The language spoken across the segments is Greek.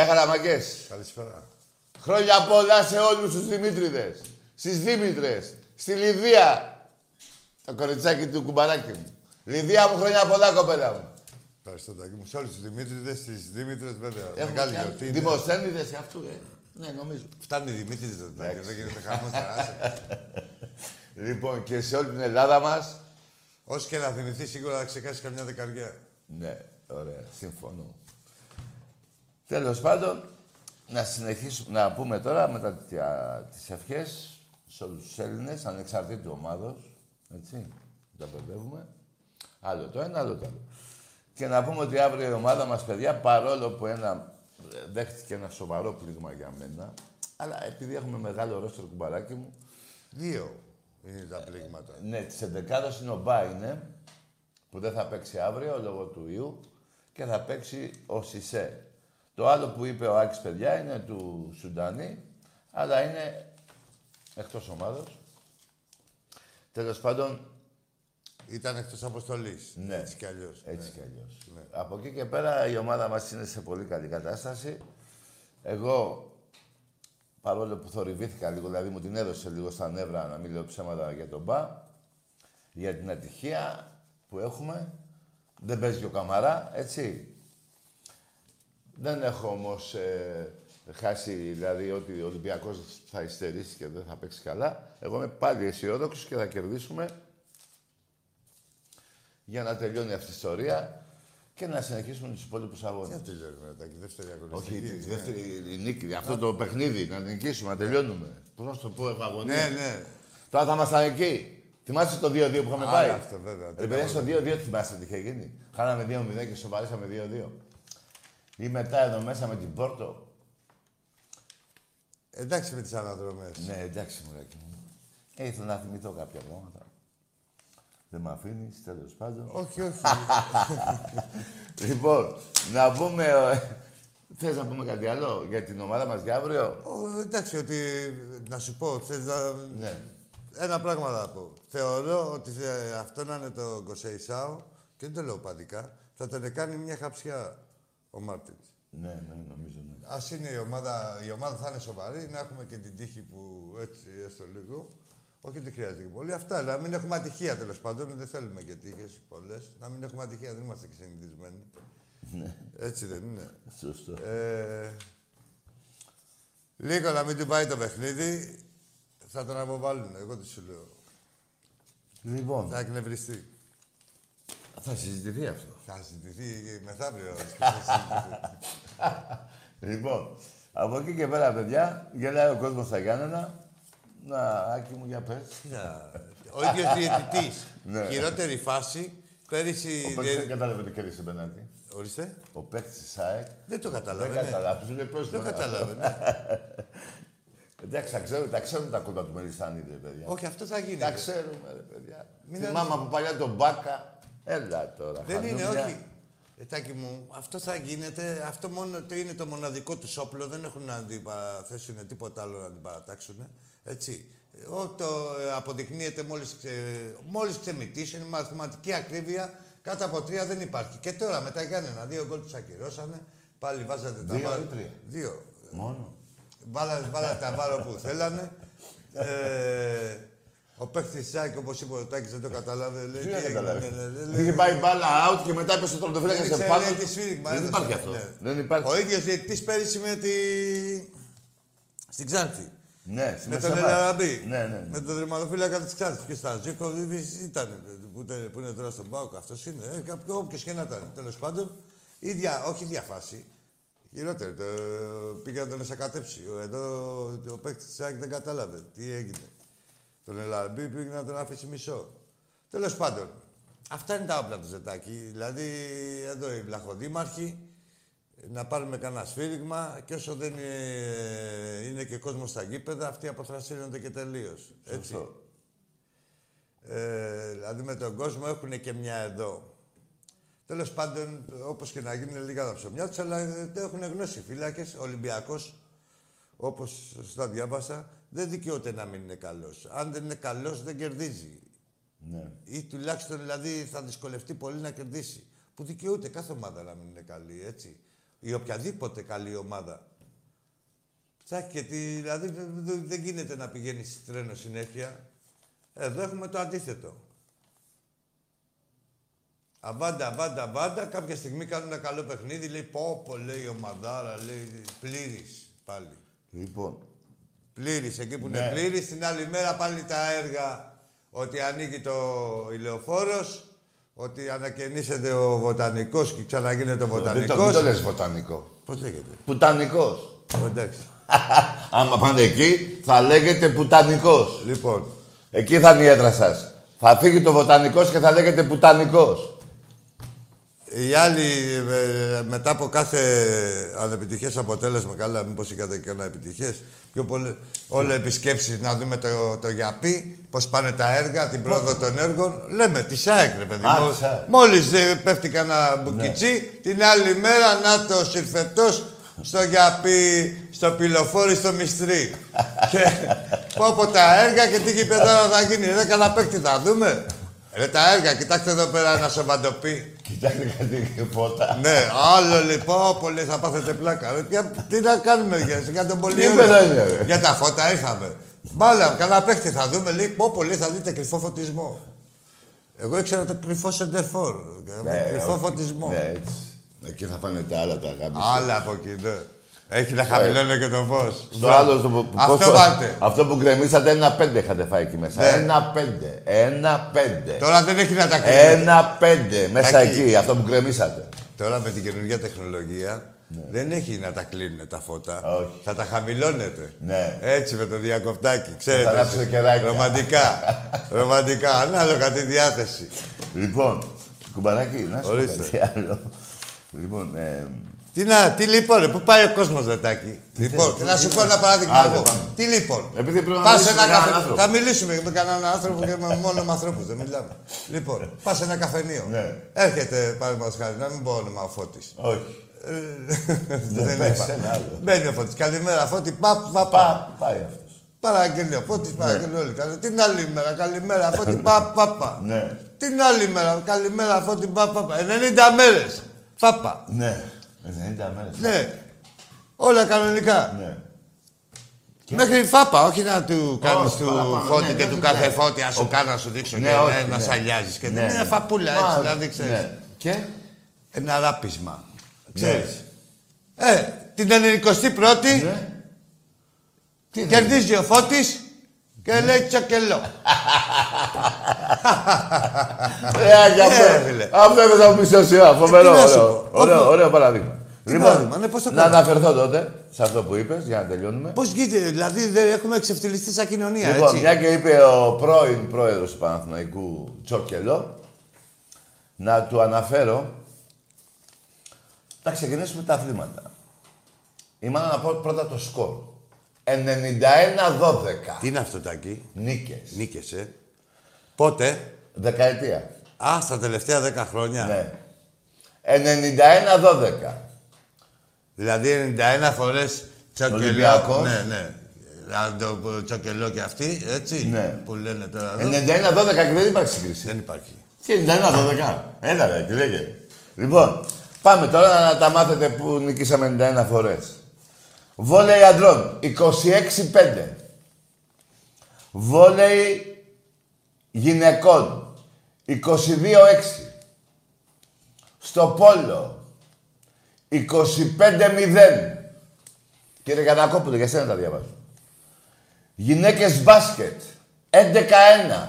Γεια χαραμαγκές. Καλησπέρα. Χρόνια πολλά σε όλους τους Δημήτριδες. Στις Δήμητρες. Στη Λιδία. Το κοριτσάκι του κουμπαράκι μου. Λιδία μου, χρόνια πολλά, κοπέλα μου. Ευχαριστώ, Τάκη μου. Σε όλους τους Δημήτριδες, τις Δήμητρες, βέβαια. Έχουμε Μεγάλη και γιορτή. είναι. Δημοσθένιδες αυτού, ε. Ναι, νομίζω. Φτάνει η Δημήτρης, δεν Τάκη, δεν γίνεται χαμός τεράστιο. Λοιπόν, και σε όλη την Ελλάδα μας. Όσοι και να θυμηθεί, σίγουρα θα ξεκάσεις καμιά δεκαριά. Ναι, ωραία, συμφωνώ. Τέλος πάντων, να συνεχίσουμε, να πούμε τώρα μετά τα- τις ευχές σε όλους τους Έλληνες, ανεξαρτήτου ομάδος, έτσι, δεν τα μπερδεύουμε. Άλλο το ένα, άλλο το άλλο. Και να πούμε ότι αύριο η ομάδα μας, παιδιά, παρόλο που ένα, ε, δέχτηκε ένα σοβαρό πλήγμα για μένα, αλλά επειδή έχουμε μεγάλο ρόστρο κουμπαράκι μου, Δύο είναι τα πλήγματα. ναι, της 11 είναι ο Μπάινε, που δεν θα παίξει αύριο λόγω του ιού και θα παίξει ο Σισε. Το άλλο που είπε ο Άκης, παιδιά, είναι του Σουντανί, αλλά είναι εκτός ομάδος. Τέλος πάντων, Ήταν εκτός αποστολής. Ναι. Έτσι κι αλλιώς. έτσι ναι. κι αλλιώς. Ναι. Από εκεί και πέρα η ομάδα μας είναι σε πολύ καλή κατάσταση. Εγώ, παρόλο που θορυβήθηκα λίγο, δηλαδή μου την έδωσε λίγο στα νεύρα, να μην λέω ψέματα για τον Μπα, για την ατυχία που έχουμε. Δεν παίζει και ο Καμαρά, έτσι. Δεν έχω όμως ε, χάσει, δηλαδή, ότι ο Ολυμπιακός θα υστερήσει και δεν θα παίξει καλά. Εγώ είμαι πάλι αισιόδοξος και θα κερδίσουμε για να τελειώνει αυτή η ιστορία και να συνεχίσουμε τους υπόλοιπους Τι αγώνες. αυτή λέει, Τάκη, δεύτερη Όχι, αγωνιστική. η ναι. δεύτερη η νίκη, αυτό το παιχνίδι, να νικήσουμε, να τελειώνουμε. Πώς να σου το πω, έχω αγωνία. Ναι, ναι. Τώρα θα ήμασταν εκεί. Θυμάσαι το 2-2 που είχαμε Άρα πάει; αυτό, βέβαια. Ρε παιδιά, στο 2-2 θυμάστε τι είχε γίνει; Χάναμε 2-0 και σοβαρήσαμε 2-2. Ή μετά εδώ μέσα με την Πόρτο. Εντάξει με τις αναδρομές. Ναι, εντάξει, μωράκι μου. Ε, ήθελα να θυμηθώ κάποια πράγματα. Δεν με αφήνει, τέλος πάντων. Όχι, όχι. λοιπόν, να πούμε. ε, Θες να πούμε κάτι άλλο για την ομάδα μας για αύριο; Ο, εντάξει, ότι να σου πω, θες να... Ναι. Ένα πράγμα θα πω. Θεωρώ ότι ε, αυτό να είναι το Κοσέισάο, και δεν το λέω παντικά, θα τον κάνει μια χαψιά ο Μάρτινς. Ναι, ναι, νομίζω. Ναι. Α είναι η ομάδα, η ομάδα θα είναι σοβαρή, να έχουμε και την τύχη που έτσι έστω λίγο. Όχι ότι χρειάζεται και πολύ. Αυτά, να μην έχουμε ατυχία τέλος πάντων. Δεν θέλουμε και τύχες πολλές. Να μην έχουμε ατυχία, δεν είμαστε και συνηθισμένοι. Έτσι δεν είναι. Σωστό. Ε, λίγο να μην του πάει το παιχνίδι, θα τον αποβάλουν. Εγώ τι σου λέω. Λοιπόν, Θα εκνευριστεί. θα συζητηθεί αυτό. Θα συζητηθεί μεθαύριο. θα συζητηθεί. Λοιπόν, από εκεί και πέρα, παιδιά, γελάει ο κόσμος στα Γιάννενα. Να, άκη μου, για πες. Κοίτα, Ο ίδιος διαιτητής. Ναι. Χειρότερη φάση. Πέρυσι. Ο παίκτης δεν κατάλαβε τι κέρδισε πέναλτι. Ορίστε. Ο παίκτης της ΑΕΚ Δεν το δεν κατάλαβε. ναι. κατάλαβε. Του λέει πώς Δεν το- κατάλαβε. ναι. Εντάξει, τα ξέρουν, τα ξέρουν τα κούτα του Μελισανίδη, ρε παιδιά. Όχι, αυτό θα γίνει. Τα ρε. ξέρουμε, ρε παιδιά. Μην Θυμάμαι από παλιά τον Μπάκα. Έλα τώρα. Δεν είναι, χανούμια. όχι. Ετάκι μου, αυτό θα γίνεται, αυτό μόνο το είναι το μοναδικό τους όπλο, δεν έχουν να αντιπαραθέσουν τίποτα άλλο να αντιπαρατάξουν. Έτσι. Ό, το ε, αποδεικνύεται μόλις, ξε, μόλις ξεμητήσουν, μαθηματική ακρίβεια, κάτω από τρία δεν υπάρχει. Και τώρα με τα Γιάννενα, δύο γκολ τους ακυρώσανε, πάλι βάζατε τα Δύο βάρο. ή τρία; Δύο. Μόνο. Βάλατε, βάλατε τα βάρο που θέλανε. Ε, ο παίχτης Σάκη, όπως είπε ο Τάκης, δεν το καταλάβε. Λέει, Τι τι δεν έγινε, καταλάβει. ναι, ναι, λέει, Είχε πάει μπάλα out και μετά έπεσε το τροτοφύλακα δεν σε ήξερε, πάνω. λέει, τι σφύριγμα Δεν έδωσε. υπάρχει αυτό. Ναι. Δεν υπάρχει. Ο ίδιος διαιτητής πέρυσι με τη... στην Ξάνθη. Ναι, Με μέσα τον σε εμάς. Ελαραμπή. Ναι, ναι. ναι. Με τον δερματοφύλακα της Ξάνθης. Και στα Ζήκοβιτς ήταν, που, τε- που είναι τώρα στον Πάοκ, αυτός είναι. Ε, κάποιο- όποιος και να ήταν. Τέλος πάντων, ίδια, όχι διαφάση. Χειρότερο, το, πήγα να τον εσακατέψει. Ο- Εδώ ο παίκτης της ΑΕΚ δεν κατάλαβε τι έγινε. Τον Ελαραμπή πήγε να τον αφήσει μισό. Τέλος πάντων, αυτά είναι τα όπλα του Ζετάκη. Δηλαδή, εδώ οι βλαχοδήμαρχοι, να πάρουμε κανένα σφύριγμα και όσο δεν είναι, είναι και κόσμος στα γήπεδα, αυτοί αποθρασύνονται και τελείως. Έτσι. Σωστό. Ε, δηλαδή με τον κόσμο έχουν και μια εδώ. Τέλος πάντων, όπως και να γίνει, είναι λίγα τα ψωμιά τους, αλλά ε, το έχουν γνώσει οι φύλακε. Ο Ολυμπιακός, όπως σωστά διάβασα, δεν δικαιούται να μην είναι καλός. Αν δεν είναι καλός, δεν κερδίζει. Ναι. Ή τουλάχιστον δηλαδή θα δυσκολευτεί πολύ να κερδίσει. Που δικαιούται κάθε ομάδα να μην είναι καλή, έτσι. Ή οποιαδήποτε καλή ομάδα. Τσάκι, γιατί δηλαδή δεν- δεν- δεν γίνεται να πηγαίνει τρένο συνέχεια. Εδώ έχουμε το αντίθετο. Αβάντα, αβάντα, αβάντα. Κάποια στιγμή κάνουν ένα καλό παιχνίδι. Λέει πω, πω, λέει ο Μαδάρα, λέει πλήρης πάλι. Λοιπόν, Πλήρης, εκεί που Ναι. είναι πλήρης. Την άλλη μέρα πάλι τα έργα ότι ανοίγει το ηλεοφόρος, ότι ανακαινήσεται ο βοτανικός και ξαναγίνεται ο δεν το, βοτανικός. μην το λες βοτανικό. Πώς λέγεται; Πουτανικός. Ω, Εντάξει. Άμα πάνε εκεί, θα λέγεται πουτανικός. Λοιπόν, Εκεί θα είναι η έδρα σας. Θα φύγει το βοτανικός και θα λέγεται πουτανικός. οι άλλοι ε, μετά από κάθε ανεπιτυχές αποτέλεσμα, καλά μήπως είχατε και ένα επιτυχές, πιο πολύ, όλα επισκέψεις να δούμε το, το γιαπί, πώς πάνε τα έργα, την πρόοδο των έργων. Λέμε, τη ΣΑΕΚ, ρε παιδί. Α, μου. τη ΣΑΕΚ. Μόλις ε, πέφτει κανένα μπουκιτσί, την άλλη μέρα να το συρφετός στο γιαπί, στο πυλοφόρι, στο μυστρί. και πω από τα έργα και τι γηπεδάρα θα γίνει. Ρε, κανένα παίκτη θα δούμε. Ρε, τα έργα, κοιτάξτε εδώ πέρα ένα σοβαντοπί. Κοιτάξτε κάτι φώτα. Ναι, άλλο λοιπόν, πολύ θα πάθετε πλάκα. Ρε, ποια- τι να κάνουμε για, για τον πολύ Τι παιδά είναι, ρε. Για τα φώτα ήρθαμε. Μάλλον, κανένα παίχτη θα δούμε, λέει, πω πολύ θα δείτε κρυφό φωτισμό. Εγώ ήξερα το κρυφό σεντερφόρ. κρυφό όχι. φωτισμό. Ναι, έτσι. Εκεί θα πάνε τα άλλα τα αγάπη. Άλλα από εκεί, ναι. Έχει να χαμηλώνει και το φως. Στο άλλο, στο, που- Αυτό πόσο- βάλτε. Αυτό που γκρεμίσατε, ένα πέντε είχατε φάει εκεί μέσα. Ναι. Ένα πέντε. Ένα πέντε. Τώρα δεν έχει να τα κρύβει. Ένα πέντε. Μέσα Εκεί. εκεί, αυτό που γκρεμίσατε. Τώρα με την καινούργια τεχνολογία δεν έχει να τα κλείνουν τα φώτα. Ναι. Όχι. Θα τα χαμηλώνετε. Ναι. Έτσι με το διακοπτάκι, ξέρετε. Θα ανάψετε κεράκια. Ρομαντικά. Ρομαντικά, ανάλογα τη διάθεση. Λοιπόν, κουμπαράκι, να σου πω Ορίστε. κάτι άλλο. Λοιπόν, ε, Τι, να, τι λοιπόν, ρε, πού πάει ο κόσμος, Δετάκη; Λοιπόν, να σου πω ένα παράδειγμα. Άντε, εγώ. πάμε. Τι λοιπόν. Επειδή πρέπει να Πας μιλήσουμε ένα με έναν καφέ- άνθρωπο. Θα μιλήσουμε με κανέναν άνθρωπο και με, μόνο με ανθρώπους, δεν μιλάμε. λοιπόν, πας σε ένα καφενείο. Ναι. Έρχεται, παραδείγματος χάρη, να μην πω όνομα ο Φώτης. όχι. Ε, δεν πες είπα. ένα άλλο. Μπαίνει ο Φώτης. Καλημέρα, Φώτη. Πα, πα, πα. Πα, πάει αυτός. Παραγγελία. Ο Φώτης παραγγελία όλοι. Καλή- Την άλλη μέρα, καλημέρα, Φώτη. Πα, πα, πα. Ναι. Την άλλη μέρα, καλημέρα, Φώτη. Πα, πα, πα. 90 μέρες. Πάπα. Ναι. 90 μέρες. Ναι. Όλα κανονικά. Ναι. Μέχρι φάπα, όχι να του κάνεις Όχι, του παραπάνω, φώτη ναι, και ναι, του ναι. κάθε φώτη, ας σου κάνω να σου δείξω Ναι, και όχι, να ναι. σαλιάζει. Και Ναι, ναι, μια ναι. φαπούλα Μα, έτσι, δηλαδή ξέρεις. ναι. Και. Ένα ράπισμα. Ναι. Ξέρεις. Ε, την 91η Ναι. Τι είναι. κερδίζει ο Φώτης και λέει τσακελό. Ε, και αυτό. Ε, φίλε. Αυτό έπαιζα από μισή ώρα. Φοβερό, τι να σου ωραίο. πω. Ωραίο, Όχι. ωραίο παράδειγμα. Τι παράδειγμα, ναι, πώς το να κάνω. αναφερθώ τότε σε αυτό που είπες, για να τελειώνουμε. Πώς γίνεται, δηλαδή δεν έχουμε εξευτελιστεί σαν κοινωνία, Λοιπόν, έτσι. μια και είπε ο πρώην πρόεδρος του Παναθηναϊκού Τσόκελο, να του αναφέρω, θα ξεκινήσουμε τα αθλήματα. Ή μάλλον να πω πρώτα το σκορ. 91-12. Τι είναι αυτό, Τάκη; Νίκες. Νίκες, ε. Πότε; Δεκαετία. Α, στα τελευταία 10 χρόνια. Ναι. 91-12. Δηλαδή 91 φορές τσοκελό. Ολυμπιακός. Ναι, ναι. Δηλαδή το τσοκελό και αυτή, έτσι. Ναι. Που λένε τώρα εδώ. 91-12 και δεν υπάρχει σύγκριση. Δεν υπάρχει. Και 91-12. Έλα ρε, τι λέγε. Λοιπόν, πάμε τώρα να τα μάθετε που νικήσαμε 91 φορές. Βόλεϊ αντρών, 26-5. Βόλεϊ γυναικών, 22-6. Στο πόλο, 25-0. Κύριε Κανακόπουλο, για σένα τα διαβάζω. Γυναίκες μπάσκετ, 11-1.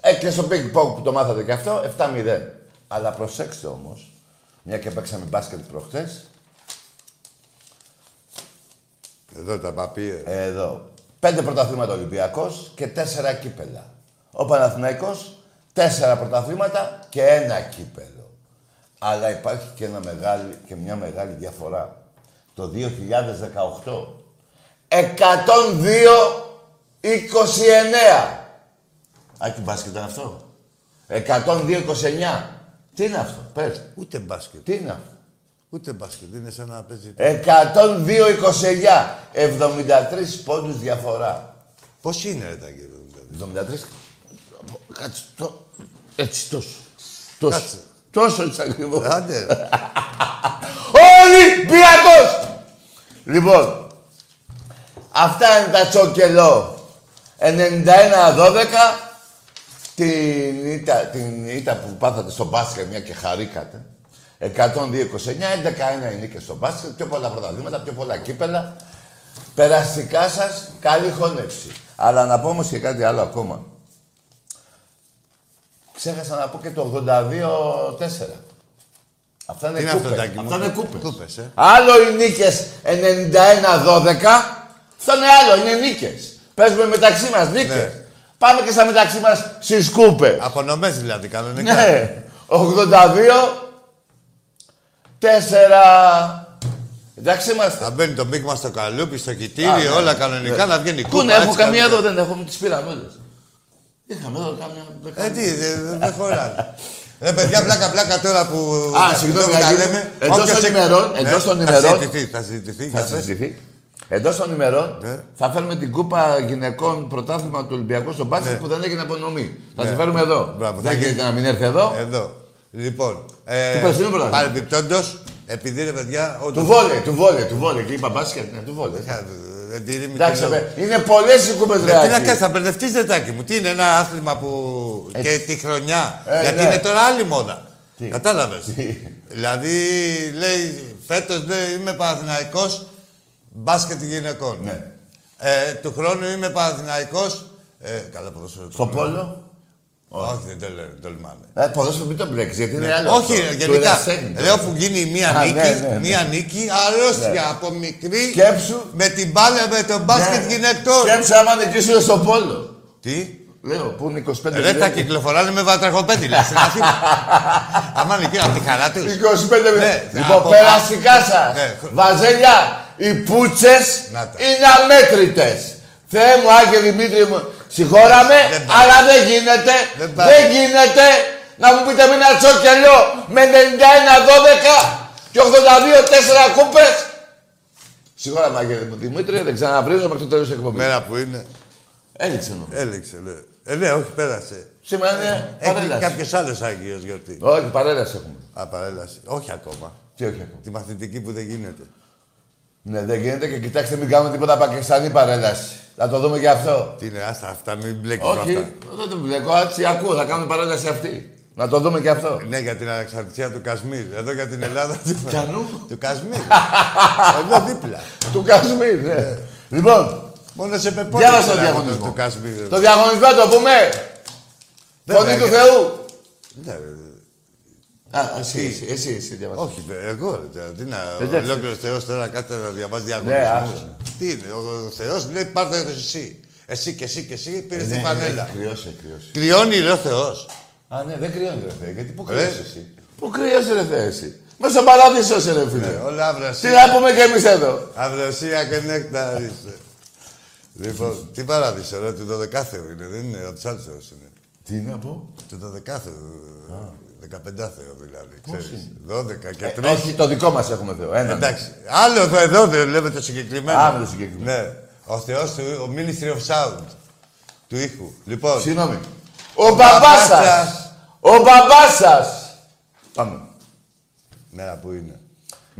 Ε, και στο πικ που το μάθατε και αυτό, 7-0. Αλλά προσέξτε όμως, μια και παίξαμε μπάσκετ προχτές, Εδώ τα παπίε. εδώ, πέντε πρωταθλήματα Ολυμπιακός και τέσσερα κύπελα. Ο Παναθηναϊκός, τέσσερα πρωταθλήματα και ένα κύπελο. Αλλά υπάρχει και, ένα μεγάλη, και μια μεγάλη διαφορά. Το 2018, 102-29. Άκη μπάσκετ ήταν αυτό. 102-29. Τι είναι αυτό, πες. Ούτε μπάσκετ. Τι είναι αυτό. Ούτε μπάσκετ. Είναι σαν να παίζει. 102-29. 73 πόντους διαφορά. Πώς είναι, ρε Τάκη, δηλαδή; 73. Κάτσε το. Έτσι τόσο. Τόσο. Κάτσε. Τόσο έτσι ακριβώς. Άντε. ρε. Ολυμπιακός! Λοιπόν, αυτά είναι τα τσόκελο. 91-12. Την ήττα, την ήττα που πάθατε στο μπάσκετ, μια και χαρήκατε. 102-29, 11-1 οι νίκες στο μπάσκετ, πιο πολλά πρωταθλήματα, πιο πολλά κύπελα. Περαστικά σας, καλή χώνευση. Αλλά να πω όμως και κάτι άλλο ακόμα. Ξέχασα να πω και το 82-4. Αυτά είναι Τι είναι κούπες. αυτό, Τάκη μου; Αυτά είναι κούπες. Κούπες, ε. Άλλο οι νίκες 91-12. Αυτό είναι άλλο, είναι νίκες. Παίζουμε μεταξύ μας νίκες. Ναι. Πάμε και στα μεταξύ μας στις κούπες. Απονομές δηλαδή, κανονικά. Ναι. 82 4 Εντάξει είμαστε. Θα μπαίνει το μείγμα στο καλούπι, στο κοιτήρι, Α, ναι. όλα κανονικά να βγαίνει Πού να έτσι, έχω καμία κανονικά. εδώ, δεν έχω, τις πήραμε όλες. Είχαμε εδώ καμιά... Ε, τι, δεν δεν χωράει. Ρε παιδιά, πλάκα πλάκα τώρα που. Α, συγγνώμη, που τα Αγγέλη. λέμε. Εντός Όποιος των έχει- ημερών, Ναι, εντός των Θα ημερών. συζητηθεί, θα συζητηθεί. Θα για πες. συζητηθεί. Εντός των ημερών Ναι. θα φέρουμε την κούπα γυναικών πρωτάθλημα του Ολυμπιακού στο μπάσκετ Ναι. που δεν έγινε απονομή. Θα Ναι. τη φέρουμε εδώ. Μπράβο, δεν θα γίνεται γίνει. να μην έρθει εδώ. Εδώ. Λοιπόν. Ε, Τι περσινό πρωτάθλημα. Παρεμπιπτόντως, επειδή ρε παιδιά. Του όντως- βόλε, του βόλε, του βόλε. Και είπα μπάσκετ, ναι, του βόλε. Είχα- δεν τη ρήμη Εντάξει, τη λέω. ρε, είναι πολλές οι κούπε Ε, Τι να κάνεις, θα μπερδευτείς δετάκι μου. Τι είναι ένα άθλημα που. και τη χρονιά; Ε, Γιατί ναι. είναι τώρα άλλη μόδα. Τι; Κατάλαβες; Τι; δηλαδή λέει φέτος λέει, είμαι Παναθηναϊκός μπάσκετ γυναικών. Ναι. Ε, του χρόνου είμαι Παναθηναϊκός. Ε, καλά ποδόσφαιρο. Στο πόλο; Όχι, δεν το λέω, τολμάμε. Ε, ποδόσφαιρο μην το μπλέξει, γιατί είναι άλλο. Ναι. Όχι, αυτό. ρε, Του γενικά. ερασιτέχνη. Λέω που γίνει μία Α, νίκη, ναι, ναι, ναι. μία νίκη, αρρώστια Ναι. από μικρή Σκέψου. με την μπάλα με το μπάσκετ Ναι. γυναικών. Σκέψου άμα νικήσουν στο πόλο. Τι, Λέω, πού είναι 25 ρε, τα κυκλοφοράνε με βατραχοπέτυλα στην Αθήνα. Άμα νικεί από τη χαρά τους. 25 Ναι, Λοιπόν, από- περαστικά σας. Ναι. Βαζέλια, οι πούτσες Να τα. είναι αμέτρητε. Θεέ μου, Άγιο Δημήτρη μου, συγχώραμε, Δεν πάει. αλλά δεν γίνεται. Δεν Δεν, πάει. γίνεται να μου πείτε με ένα τσόκελο με 91-12 και 82-4 κούπες. Συγχώραμε, Άγιο Δημήτρη, δεν ξαναβρίζω μέχρι το τέλος της εκπομπής. Μέρα που είναι, Έληξε νομίζω. έλεξε, λέει. Ε, ναι, όχι, πέρασε. Σήμερα είναι Έχει παρέλαση. κάποιο άλλο Άγιο γιορτή. Όχι, παρέλαση έχουμε. Α, παρέλαση. Όχι ακόμα. Τι όχι ακόμα. Τη μαθητική που δεν γίνεται. Ναι, δεν γίνεται και κοιτάξτε, μην κάνουμε τίποτα πακιστανή παρέλαση. Θα το δούμε και αυτό. Τι είναι, άστα αυτά, μην μπλέκεις με Όχι, αυτά. δεν το βλέπω. Έτσι ακούω, θα κάνουμε παρέλαση αυτή. Να το δούμε και αυτό. Ναι, για την ανεξαρτησία του Κασμίρ. Εδώ για την Ελλάδα. του- Πιανού; Του Κασμίρ. Εδώ δίπλα. Του Κασμίρ, ναι. Λοιπόν, Μόνο σε πεπόνι. διάβασα το μιλάμε διαγωνισμό. Του Κασμίρ. Το διαγωνισμό το πούμε. Βέβαια, Φωνή του για- Θεού. Ναι, Α, εσύ, εσύ, εσύ, εσύ διάβασα. Όχι, δε- εγώ ρε, τώρα, τι να. Εντάξει. Ο ολόκληρος Θεός τώρα κάθεται να διαβάζει Ναι, διαγωνισμούς. άστο. Τι είναι, ο Θεός λέει πάρτε το εσύ. Εσύ και εσύ και εσύ πήρες Ναι, την ναι, πανέλα. έχει κρυώσει, έχει κρυώσει. Κρυώνει ρε ο Θεός. Α, ναι, δεν κρυώνει ρε Θεέ, γιατί πού Ρε. κρυώσει εσύ; Πού κρυώσει ρε Θεέ εσύ; Μέσα στον παράδεισο σε ρε φίλε. Όλα Τι αυρασία. να πούμε κι εμείς εδώ; Αυρασία και νέκταρισε. Λοιπόν, τι παράδεισο, ρε, του 12 Θεού είναι, δεν είναι, ο της άλλης Θεός είναι. Τι είναι από. Το 12 15 Θεό δηλαδή. Πώς ξέρεις. είναι; 12 και Ε, 3. όχι, το δικό μας έχουμε Θεό. Ένα. Εντάξει. Άλλο εδώ, εδώ δεν λέμε το συγκεκριμένο. Α, με το συγκεκριμένο. Ναι. Ο Θεός του, ο Ministry of Sound. Του ήχου. Λοιπόν. Συγγνώμη. Ο μπαμπάς σας. Ο μπαμπάς σας. Πάμε. Μέρα που είναι.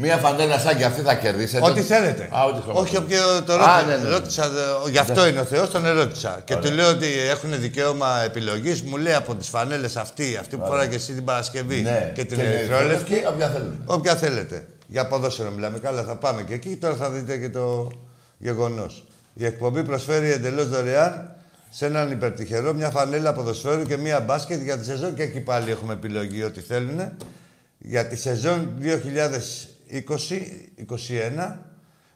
Μία φανέλα σαν και αυτή θα κερδίσετε. Ό,τι θέλετε. Α, ό,τι χρώμα. Όχι, όποιο το Α, ρώτησα. ναι, ναι, ναι. ρώτησα, ε, γι' αυτό είναι ο Θεός, τον ερώτησα. Και του λέω ότι έχουν δικαίωμα επιλογής. Μου λέει από τις φανέλες αυτή, αυτή που φοράγε εσύ την Παρασκευή Ναι. και την είναι ερυθρόλευκη. ερυθρόλευκη, Όποια θέλετε. Όποια θέλετε. Για ποδόσφαιρο μιλάμε. Καλά, θα πάμε και εκεί. Τώρα θα δείτε και το γεγονός. Η εκπομπή προσφέρει εντελώς δωρεάν σε έναν υπερτυχερό μια φανέλα ποδοσφαίρου και μια μπάσκετ για τη σεζόν. Και εκεί πάλι έχουμε επιλογή ό,τι θέλουν. Για τη σεζόν 2020-2021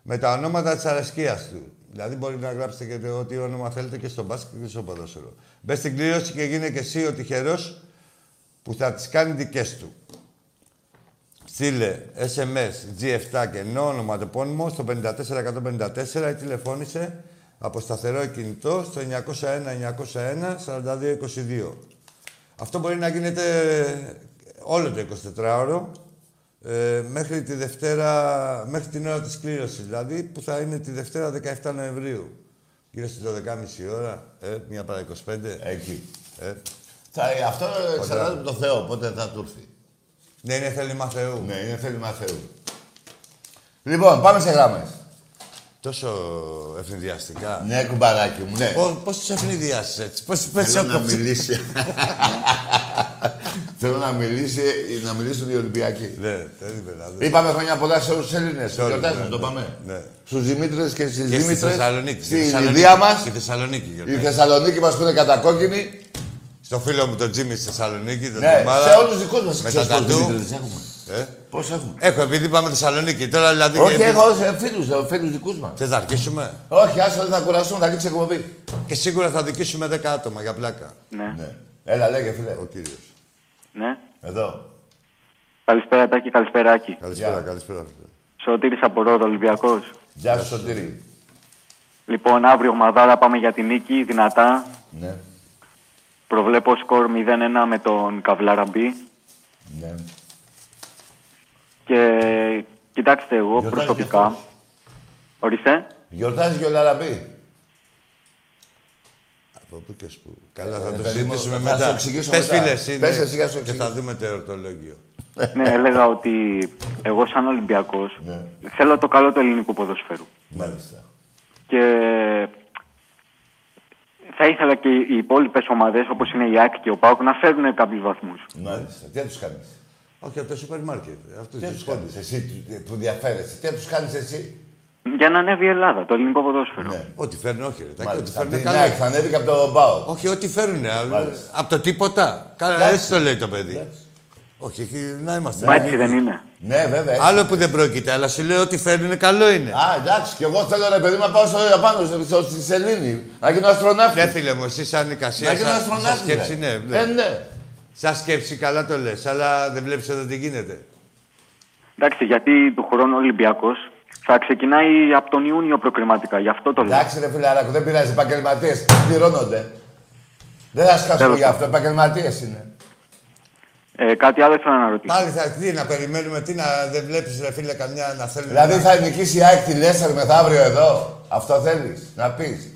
με τα ονόματα της αρεσκίας του. Δηλαδή μπορεί να γράψετε και το- ό,τι όνομα θέλετε και στο μπάσκετ και στο ποδόσφαιρο. Μπες στην κλήρωση και γίνε και εσύ ο τυχερός που θα τις κάνει δικές του. Στείλε SMS G7 και ενώ ονοματεπώνυμο στο 54154 ή τηλεφώνησε από σταθερό κινητό στο 901 901 4222. Αυτό μπορεί να γίνεται όλο το 24ωρο ε, μέχρι τη Δευτέρα, μέχρι την ώρα της κλήρωσης, δηλαδή που θα είναι τη Δευτέρα 17 Νοεμβρίου. Γύρω στις 12.30 ώρα, ε, μία παρά 25. Εκεί. Ε. Θα, αυτό εξαρτάται από το Θεό, πότε θα του έρθει. Ναι, είναι θέλημα Θεού. Ναι, είναι θέλημα Θεού. Λοιπόν, πάμε σε γράμμες. Τόσο ευνηδιαστικά. Ναι, κουμπαράκι μου, ναι. Πώς πώς τους ευνηδιάσεις έτσι, πώς πώς Θέλω να έκοψες; μιλήσει. Θέλω να μιλήσει, να μιλήσουν οι Ολυμπιακοί. Ναι, περίμενα. ναι. Είπαμε χρόνια πολλά σε όλους τους Έλληνες. όλους, Γιορτάζουμε, ναι, το ναι, πάμε. ναι. Στους Δημήτρες και στις Και στη Δήμητρες. Θεσσαλονίκη. στη Στην Θεσσαλονίκη. ιδέα μας. Στη Θεσσαλονίκη, Η γιορτάζει. Θεσσαλονίκη μας που είναι κατακόκκινη. Στο φίλο μου τον Τζίμι στη Θεσσαλονίκη, τον Ναι, Τιμάρα. σε όλους τους δικούς μας. Με Ξέρεις τα πόσους τατού. Δημήτρες έχουμε. Ε, Πώς έχουμε; Έχω, επειδή πάμε Θεσσαλονίκη. Τώρα δηλαδή... Όχι, και- έχω σε φίλους, σε φίλους δικούς μας. Θες να αρχίσουμε; Όχι, άσο δεν θα κουραστούν, θα λήξει εκπομπή. Και σίγουρα θα δικήσουμε 10 άτομα για πλάκα. Ναι. Ναι. Έλα, λέγε φίλε. Ο κύριος. Ναι. Εδώ. Καλησπέρα Τάκη, καλησπέρα Άκη. Καλησπέρα, Γεια. καλησπέρα. Σωτήρης από Ρόδο, Ολυμπιακός. Γεια σου, Σωτήρη. Λοιπόν, αύριο ομαδάρα πάμε για την νίκη, δυνατά. Ναι. Προβλέπω σκορ 0-1 με τον Καβλαραμπή. Ναι. Και κοιτάξτε, εγώ Γιορτάζεις προσωπικά. και αυτός. Ορίστε. Γιορτάζει και ο Λαραμπή. Από πού και ως πού. Καλά, θα Ε, το παιδί μου, συζητήσουμε θα σου μετά. εξηγήσω Πες μετά. φίλε, εσύ, Πες ναι, εσύ, θα σου και εξηγήσω. θα δούμε το ερωτολόγιο. ναι, έλεγα ότι εγώ σαν Ολυμπιακός Ναι. θέλω το καλό του ελληνικού ποδοσφαίρου. Μάλιστα. Και θα ήθελα και οι υπόλοιπες ομάδες, όπως είναι η ΑΕΚ και ο ΠΑΟΚ, να φέρουν κάποιους βαθμούς. Μάλιστα. Τι θα τους κάνεις; Όχι, από το σούπερ μάρκετ. Αυτό Τι θα τους κάνεις εσύ που- που διαφέρεσαι. Τι θα τους κάνεις εσύ; Για να ανέβει η Ελλάδα, το ελληνικό ποδόσφαιρο. Ναι. Ό,τι φέρνουν, όχι. Ρε, τάκη, ό,τι Μάλιστα. φέρνουν Την καλό. ΑΕΚ θα ανέβει και από το ΜΠΑΟ. Όχι, ό,τι φέρουν. Μάλιστα. Από το τίποτα. Καλά, Εντάξει. έτσι το λέει το παιδί. Όχι, έχει- να είμαστε. Μα έτσι δεν είναι. Ναι, βέβαια. έτσι. Άλλο που δεν πρόκειται, αλλά σου λέω ότι φέρνουν καλό είναι. Α, εντάξει, και εγώ θέλω ρε παιδί μου να πάω στο πάνω, στο, στο, στη Σελήνη. Να γίνω αστροναύτη. Ναι, φίλε μου, εσύ σαν εικασία, να γίνω σαν, σαν αστροναύτη. σκέψη, ρε. ναι. ναι. Ε, ναι. Σαν σκέψη καλά το λες, αλλά δεν βλέπεις εδώ τι γίνεται. Εντάξει, γιατί του χρόνου ο Ολυμπιακός θα ξεκινάει από τον Ιούνιο προκριματικά. Γι' αυτό το λέω. Εντάξει ρε φιλαράκο, δεν πειράζει. Επαγγελματίες πληρώνονται. Δεν θα σκάσουμε Τέλος γι' αυτό. Επαγγελματίες είναι. Ε, κάτι άλλο ήθελα να ρωτήσω. Πάλι θα τι να περιμένουμε, τι να δεν βλέπεις ρε φίλε καμιά να θέλουν. Δηλαδή να... θα νικήσει η ΑΕΚ τη Λέσσερ μεθαύριο εδώ; Αυτό θέλεις να πεις;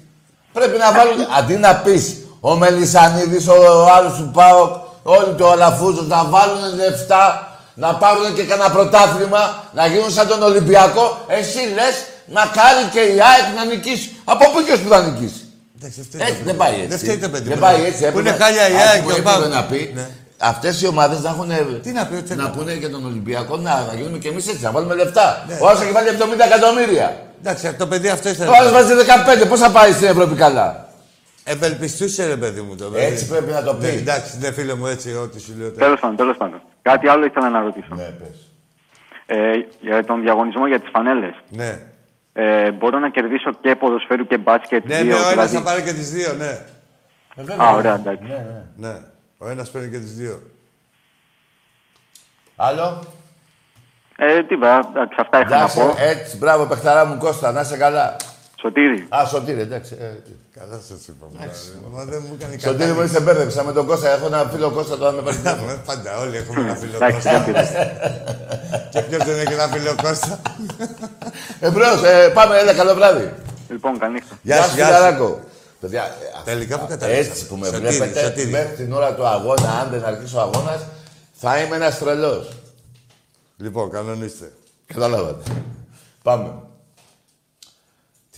Πρέπει να βάλουν. Αντί να πεις ο Μελισανίδης, ο άλλος του ΠΑΟΚ, όλοι του Αλαφούζο να βάλουν λεφτά, να πάρουν και κανένα πρωτάθλημα, να γίνουν σαν τον Ολυμπιακό. Εσύ λες να κάνει και η ΑΕΚ να νικήσει. Από πού και ως που θα νικήσει; Εντάξει, δεν φταίει Έτσι, το δεν παιδί. πάει έτσι. Δεν φταίει το παιδί. Δεν μου. πάει έτσι. Που είναι έπρεπε- χάλια η αυτό ΑΕΚ που και ο έπρεπε Πάοκ. να πει. Ναι. Αυτές οι ομάδες να έχουν... Τι να πει, τι να να πούνε για τον Ολυμπιακό να, να γίνουμε κι εμείς έτσι, να βάλουμε λεφτά. Ναι. Ο άλλος έχει βάλει 70 εκατομμύρια. Εντάξει, το παιδί αυτός ήθελε. Ο άλλος βάζει 15. Πώς θα πάει στην Ευρώπη καλά; Ευελπιστούσε ρε παιδί μου το παιδί. Έτσι πρέπει να το πει. Ναι, εντάξει, ναι φίλε μου, έτσι ό,τι σου λέω. τώρα. Τέλος πάντων, τέλος πάντων. Κάτι άλλο ήθελα να ρωτήσω. Ναι, πες. Ε, για τον διαγωνισμό για τις φανέλες. Ναι. Ε, μπορώ να κερδίσω και ποδοσφαίρου και μπάσκετ. Ναι, δύο, ναι, ο ένας δηλαδή. θα πάρει και τις δύο, ναι. Ε, βέβαια. Α, ωραία, εντάξει. Ναι, ναι. Ναι. Ο ένας παίρνει και τις δύο. Άλλο; Ε, τι βέβαια, εντάξει, αυτά είχα να Εντάξει, πω. έτσι, μπράβο, παιχταρά μου Κώστα, να είσαι καλά. Σωτήρι. Α, Σωτήρι, εντάξει. ε, Καλά σας είπα. μπράβο. Μα δεν μου έκανε Σωτήρι μου, σε μπέρδεψα με τον Κώστα. Έχω ένα φίλο Κώστα τώρα με παίρνει. Ε, Πάντα όλοι έχουμε ένα φίλο Εντάξει, Κώστα. εντάξει. Και ποιος δεν έχει ένα φίλο Κώστα. Εμπρός, ε, πάμε, έλα, καλό βράδυ. Λοιπόν, καλή νύχτα. Γεια σου, γεια σου. φιλαράκο. Παιδιά, ε, Τελικά που καταλήξαμε. έτσι που με Σωτήρι, βλέπετε, Σωτήρι. μέχρι την ώρα του αγώνα, αν δεν αρχίσει ο αγώνας, θα είμαι ένας τρελός. Λοιπόν, κανονίστε. Καταλάβατε. Πάμε.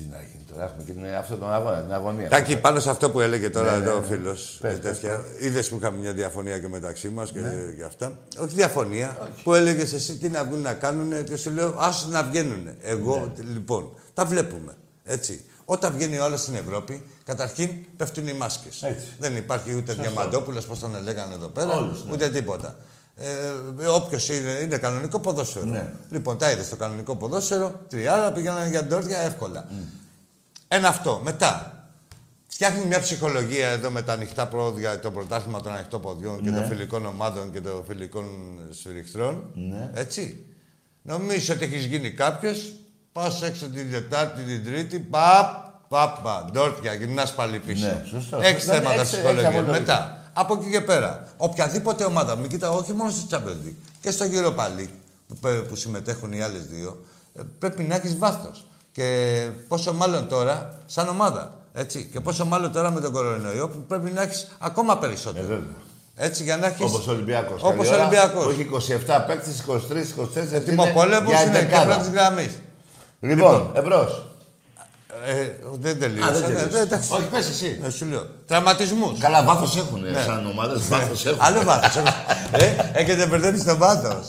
Τι να γίνει τώρα, έχουμε και την, αυτόν τον αγώνα, την αγωνία. Τάκη, πάνω σε αυτό που έλεγε τώρα Ναι, εδώ ναι, ο ναι. φίλος. Πες, πες, Είδες που είχαμε μια διαφωνία και μεταξύ μας και, Ναι. και αυτά. Όχι διαφωνία. Που έλεγες εσύ τι να βγουν να κάνουν και σου λέω άσου να βγαίνουν. Εγώ Ναι. λοιπόν τα βλέπουμε. Έτσι. Όταν βγαίνει ο άλλος στην Ευρώπη, καταρχήν πέφτουν οι μάσκες. Έτσι. Δεν υπάρχει ούτε Διαμαντόπουλο, πώς τον λέγανε εδώ πέρα, Όλους, ναι. ούτε τίποτα. Ε, Όποιος είναι, είναι κανονικό ποδόσφαιρο. Ναι. Λοιπόν, τα είδες στο κανονικό ποδόσφαιρο, τριάρα πήγαιναν για ντόρια εύκολα. Ένα αυτό. Μετά, φτιάχνει μια ψυχολογία εδώ με τα ανοιχτά πρόδια, το πρωτάθλημα των ανοιχτών ποδιών και των φιλικών ομάδων και των φιλικών σφυριχτρών. Ναι. Έτσι. Νομίζω ότι έχεις γίνει κάποιος, πας έξω την Τετάρτη, την Τρίτη, παπ, παπ, παπ, ντόρτια, γυρνά πάλι πίσω. Ναι, σωστό. Έχεις Ναι, θέματα έχεις- ψυχολογίας. έχεις απόλυτο Μετά, από εκεί και πέρα, οποιαδήποτε ομάδα, μην κοιτάω όχι μόνο στο Champions League, και στο γύρο πάλι που, πε- που συμμετέχουν οι άλλες δύο, ε, πρέπει να έχεις βάθος. Και πόσο μάλλον τώρα, σαν ομάδα. Έτσι. Και πόσο μάλλον τώρα με τον κορονοϊό που πρέπει να έχεις ακόμα Ε, περισσότερο. βέβαια. Έτσι για να έχει. Όπως ο Ολυμπιακός. Όπως Καλή ώρα. Ολυμπιακός. Όχι 27 παίκτες, 23, 24. Έτοιμο πόλεμο για είναι και δεκάδα. πρώτη γραμμή. Λοιπόν, εμπρός. Ε, δεν τελείωσα. Α, δεν Ναι, τελείωσε. δεν- εντάξει. Όχι, πες εσύ. Ε, σου λέω. Τραυματισμούς. Καλά, βάθος έχουν σαν ομάδες, βάθος έχουν. Άλλο βάθος. ε, έχετε μπερδέψει στο βάθος.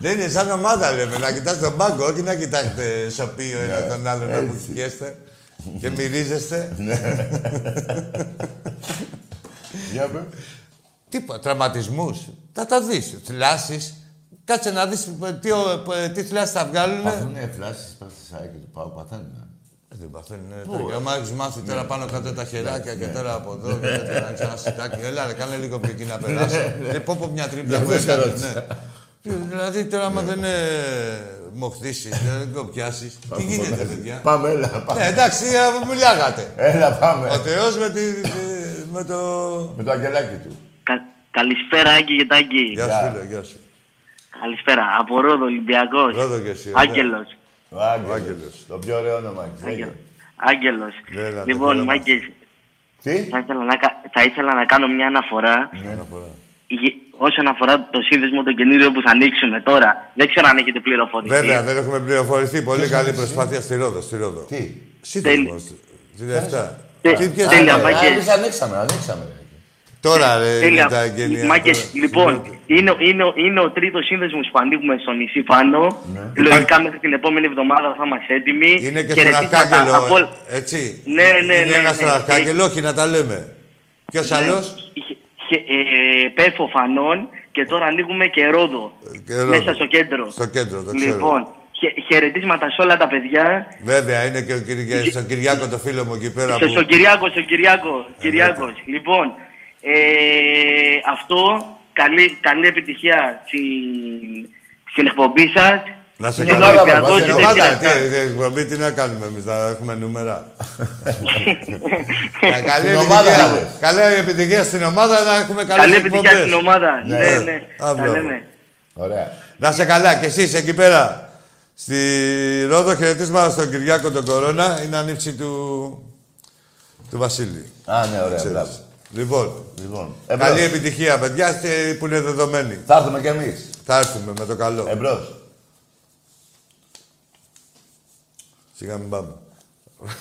Δεν είναι σαν ομάδα, λέμε. Να κοιτάς τον πάγκο, όχι να κοιτάξετε σοπίο ένας τον άλλον να που χιέστε και μυρίζεστε. Για πέ. Τίποτα. Τραυματισμούς. Θα τα δεις. Θλάσεις. Κάτσε να δεις τι, ο- τι θλάσεις θα βγάλουν. Παθούν φλάσεις πας στη σάκη του Πάου, παθαίνουν. Δεν παθαίνουν. ε, Και άμα έχεις μάθει τώρα πάνω κάτω τα χεράκια και τώρα από εδώ και τώρα να έχεις ένα σιτάκι. Έλα, ρε, κάνε λίγο πιο εκεί να περάσω. Δεν πω πω μια τρίπλα που αυτό σε έκανε. ρώτησα. ναι. Δηλαδή τώρα άμα δεν ε, μοχθήσεις, δεν το πιάσεις. Τι γίνεται, παιδιά; Πάμε, έλα, πάμε. Ναι, εντάξει, ε, μιλάγατε. Έλα, πάμε. Ο Θεός με, τη, με το... Με το αγγελάκι του. Κα- καλησπέρα, Άγγι και Τάκη. Γεια σου, φίλε, γεια σου. Καλησπέρα. Από Ρόδο, Ολυμπιακός. Ρόδο και εσύ, ωραία. Άγγελος. Ο Άγγελος. Άγγελος. Το πιο ωραίο όνομα. λέγε. Άγγελος. Έλα, το Λοιπόν, θέλω. Μάγκες, Τι; θα, ήθελα να, κα- θα ήθελα να κάνω μια αναφορά Αναφορά. γε- όσον αφορά το σύνδεσμο των καινούριων που θα ανοίξουμε τώρα. Δεν ξέρω αν έχετε πληροφορηθεί. Βέβαια, δεν έχουμε πληροφορηθεί. Πολύ καλή προσπάθεια στη Ρόδο. Στη Ρόδο. Τι; Σύνδεσμος. Τη Δευτέρα. Τε- Τι ποιες τέλεια, είναι, Α, Μάγκες. εμείς ανοίξαμε, ανοίξαμε. Ρε. Τώρα ρε, Τέλεια. είναι τα εγγένεια. Μάγκες, τώρα. λοιπόν, είναι, είναι, είναι ο τρίτος σύνδεσμος που ανοίγουμε στο νησί πάνω. Λογικά μέχρι την επόμενη εβδομάδα θα είμαστε έτοιμοι. Ναι. Είναι και στον Χαιρετίσματα Αρχάγγελο, από όλ- έτσι. Ναι, ναι, Είναι ναι, ένας ναι. στον Αρχάγγελο, όχι να τα λέμε. Ποιος άλλος; Χε- χε- ε, Πέφο Φανών και τώρα ανοίγουμε και Ρόδο. Και Ρόδο. Μέσα στο κέντρο. Στο κέντρο, το ξέρω. Λοιπόν, χε, χαιρετίσματα σε όλα τα παιδιά. Βέβαια, είναι και ο Κυρια... στον Κυριάκο το φίλο μου εκεί πέρα Στο, που... στον Κυριάκο, στον Κυριάκο. Κυριάκος. Λοιπόν, ε, αυτό, καλή, καλή επιτυχία στην, στην εκπομπή σας. Να σε Είναι καλά. Ολυμπιακός, Στην Στην είναι ομάδα, τέτοια. τι, τι, εκπομπή, τι να κάνουμε εμείς, να έχουμε νούμερα. Ε, Καλή Στην ομάδα, επιτυχία. λες. Καλή επιτυχία στην ομάδα, να έχουμε καλές Καλή επιτυχία εκπομπές. στην ομάδα. Ναι. Ναι, ναι. Α, Τα μπράβο. λέμε. Ωραία. Να σε καλά και εσείς εκεί πέρα. Στη Ρόδο χαιρετίσματα στον Κυριάκο τον Κορώνα. Είναι ανήψη του, του Βασίλη. Α, ναι, ωραία, Ξέρεις. μπράβο. Λοιπόν, Λοιπόν, εμπρός. καλή επιτυχία παιδιά και που είναι δεδομένη. Θα έρθουμε κι εμείς. Θα έρθουμε με το καλό. Εμπρός. Σιγά μην πάμε.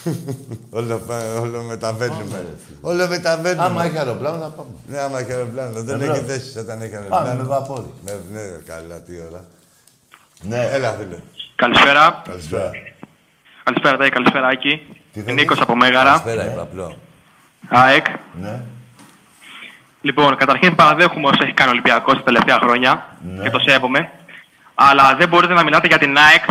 όλο, πά- όλο μεταβαίνουμε. Πάμε, ρε φίλε. όλο μεταβαίνουμε. Άμα έχει αεροπλάνο θα πάμε. Ναι, άμα έχει αεροπλάνο. Δεν Εμπρός. έχει θέση όταν έχει Πάμε αεροπλάνο. με βαπόρι. Ναι, ναι, καλά, τι ώρα. Ναι, Έλα, φίλε. Καλησπέρα. Καλησπέρα. Καλησπέρα, Τάκη. Καλησπέρα, Άκη. Τι θέλεις; Νίκος από Μέγαρα. Καλησπέρα, είπα απλό. ΑΕΚ. Ναι. Λοιπόν, καταρχήν παραδέχομαι όσα έχει κάνει ο Ολυμπιακός τα τελευταία χρόνια Ναι. και το σέβομαι. Αλλά δεν μπορείτε να μιλάτε για την ΑΕΚ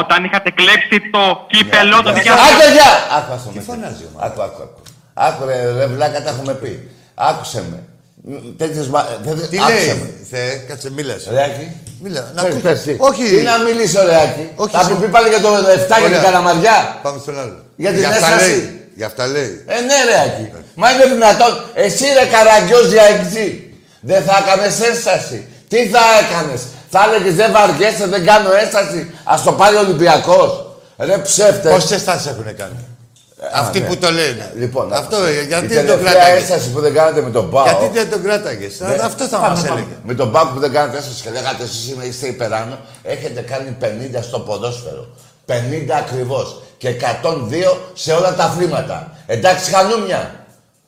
όταν είχατε κλέψει το κύπελο των δικαιωμάτων. Άκου, γεια! Άκου, άσο με. φωνάζει ο Άκου, άκου, άκου. Άκου, ρε, ρε, βλάκα, τα έχουμε πει. Άκουσε με. Μ, Τέτοιες μα... τέτοιες- Τι άκουσε λέει, με. θε, κάτσε μίλασε. Ρε, Άκη, Μίλα, να Πες, ακούσει. πες εσύ. Όχι. Τι να μιλήσει ωραίακι. Όχι, Θα εσύ. μου πει πάλι για το 7 για την Ωραία. καλαμαριά. Πάμε στον άλλο. Για την αυτά έσταση. Λέει. Για αυτά λέει. Ε, ναι, ρε, Άκη. Μα είναι δυνατόν. Εσύ, ρε, καραγκιός διαεξή. Δεν θα έκανες ένσταση. Τι θα έκανες; Θα έλεγες δεν βαριέσαι, δεν κάνω ένσταση. Ας το πάρει ο Ολυμπιακός. Ρε, ψεύτες. Πόσε στάσει έχουν κάνει; Αυτοί ναι. που το λένε. Λοιπόν, αυτό η ε, γιατί δεν το τελευταία κράταγες; ένσταση που δεν κάνετε με τον Πάο. Γιατί δεν τον κράταγες; Ναι. Αυτό θα Πάμε, μας πάμε. έλεγε. Με τον Πάο που δεν κάνετε ένσταση και λέγατε εσείς είμαι- είστε υπεράνω, έχετε κάνει 50 στο ποδόσφαιρο. 50 ακριβώς. Και 102 σε όλα τα αθλήματα. Εντάξει, χανούμια.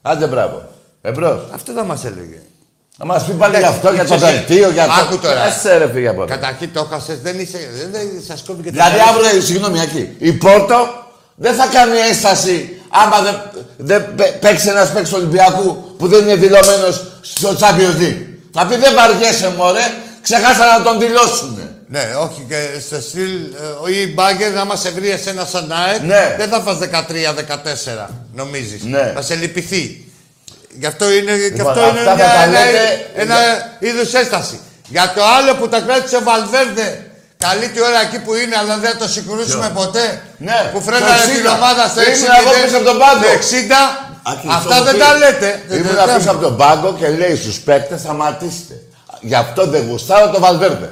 Άντε, μπράβο. Εμπρός. Αυτό θα μας έλεγε. Θα μας πει πάλι για Εντάξει, αυτό, για το ξέρεις, δελτίο, για το... άκου τώρα. Άσε ρε φύγε από εδώ. Καταρχήν το έχασε, δεν είσαι. Δεν, δεν σας κόβει και το Δηλαδή μυαλό. αύριο, συγγνώμη, εκεί, η Πόρτο δεν θα κάνει ένσταση άμα δεν δεν παι- παίξει ένας παίκτης Ολυμπιακού που δεν είναι δηλωμένος στο Champions League. Θα πει δεν βαριέσαι μωρέ, ξεχάσανε να τον δηλώσουνε. Ναι, όχι και στο στυλ. ε, η μπάγκερ να μα βρει εσένα σαν ΑΕΚ, Ναι. δεν θα φας 13-14, νομίζεις. Ναι. Θα σε λυπηθεί. Γι' αυτό είναι, γι Λοιπόν, αυτό είναι αυτά μια, θα τα ένα, λέτε- ένα είδους έσταση. Για το άλλο που τα κράτησε ο Βαλβέρδε, καλή τη ώρα εκεί που είναι, αλλά δεν το συγκρούσουμε ποτέ. Ναι, Που το φρέναρε 60. την ομάδα στο 60. Ήμουν εγώ πίσω από τον πάγκο. Το 60. Άκη, Αυτά στο δεν πει- τα λέτε. Δεν- Ήμουν δεν- πίσω από τον πάγκο και λέει στους παίκτες σταματήστε. Γι' αυτό δεν γουστάρω το Βαλβέρδε.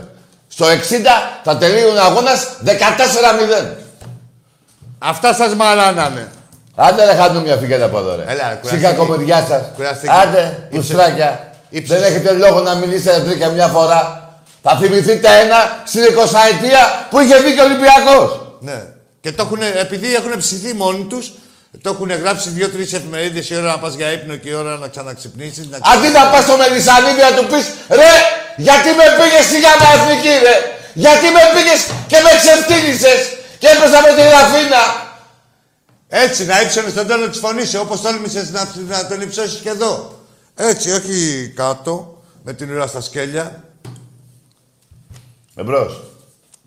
Στο 60 θα τελείωνε ο αγώνας 14-0. Αυτά σας μαλάνανε. Άντε ρε χάνουμε φύγετε από εδώ ρε. Έλα, Στην κουραστική. κακομεριά σας. Κουραστική. Άντε, Ήψε- λουστράκια. Ήψε- Δεν έχετε λόγο να μιλήσετε τρία και μια φορά. Θα θυμηθείτε ένα στην 20 ετία που είχε βγει και ο Ολυμπιακός. Ναι. Και το έχουν, επειδή έχουν ψηθεί μόνοι τους, το έχουν γράψει δύο-τρεις εφημερίδες η ώρα να πας για ύπνο και η ώρα να ξαναξυπνήσεις. Να... Αντί να πας στο Μελισανίδη να του πεις ρε, γιατί με πήγες στη Γιάννα Εθνική ρε; Γιατί με πήγες και με ξεφτύλισες και έπαιζα με τη Ραφίνα. Έτσι, να ύψωνε στον τόνο της φωνής όπως τόλμησες να, να τον υψώσεις και εδώ. Έτσι, όχι κάτω, με την ουρά στα σκέλια. Εμπρός.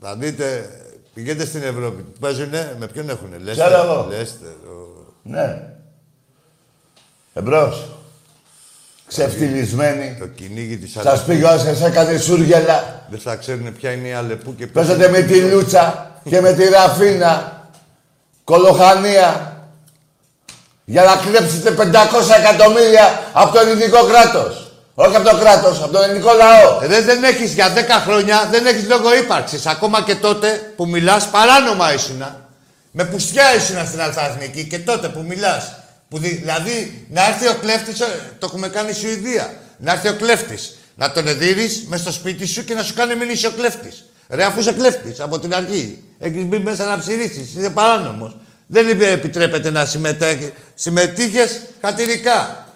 Θα δείτε, πηγαίνετε στην Ευρώπη. Παίζουνε, με ποιον έχουνε, Ξέρω εγώ. Λέστερ. ο- Ναι. Εμπρός. Ξεφτυλισμένοι. Το κυνήγι της Σας πήγε ο σας έκανε σούργελα. Δεν θα ξέρουν ποια είναι η Αλεπού και ποια Παίζατε με τη Λούτσα και με τη Ραφίνα. Κολοχανία. Για να κλέψετε 500 εκατομμύρια από το ελληνικό κράτος. Όχι από το κράτος, από τον ελληνικό λαό. Ρε, δεν έχεις για 10 χρόνια, δεν έχεις λόγο ύπαρξης. Ακόμα και τότε που μιλάς, παράνομα ήσουνα. Με πουστιά ήσουνα στην Αλφαθνική και τότε που μιλάς. Που δη- δηλαδή να έρθει ο κλέφτης, το έχουμε κάνει η Σουηδία. Να έρθει ο κλέφτης, να τον εδείρει μες στο σπίτι σου και να σου κάνει μήνυση ο κλέφτης. Ρε, αφού είσαι κλέφτης από την αρχή. Έχεις μπει μέσα να ψηρίσεις. Είσαι παράνομος. Δεν υπε- επιτρέπεται να συμμετέχει. Συμμετείχες κατηρικά.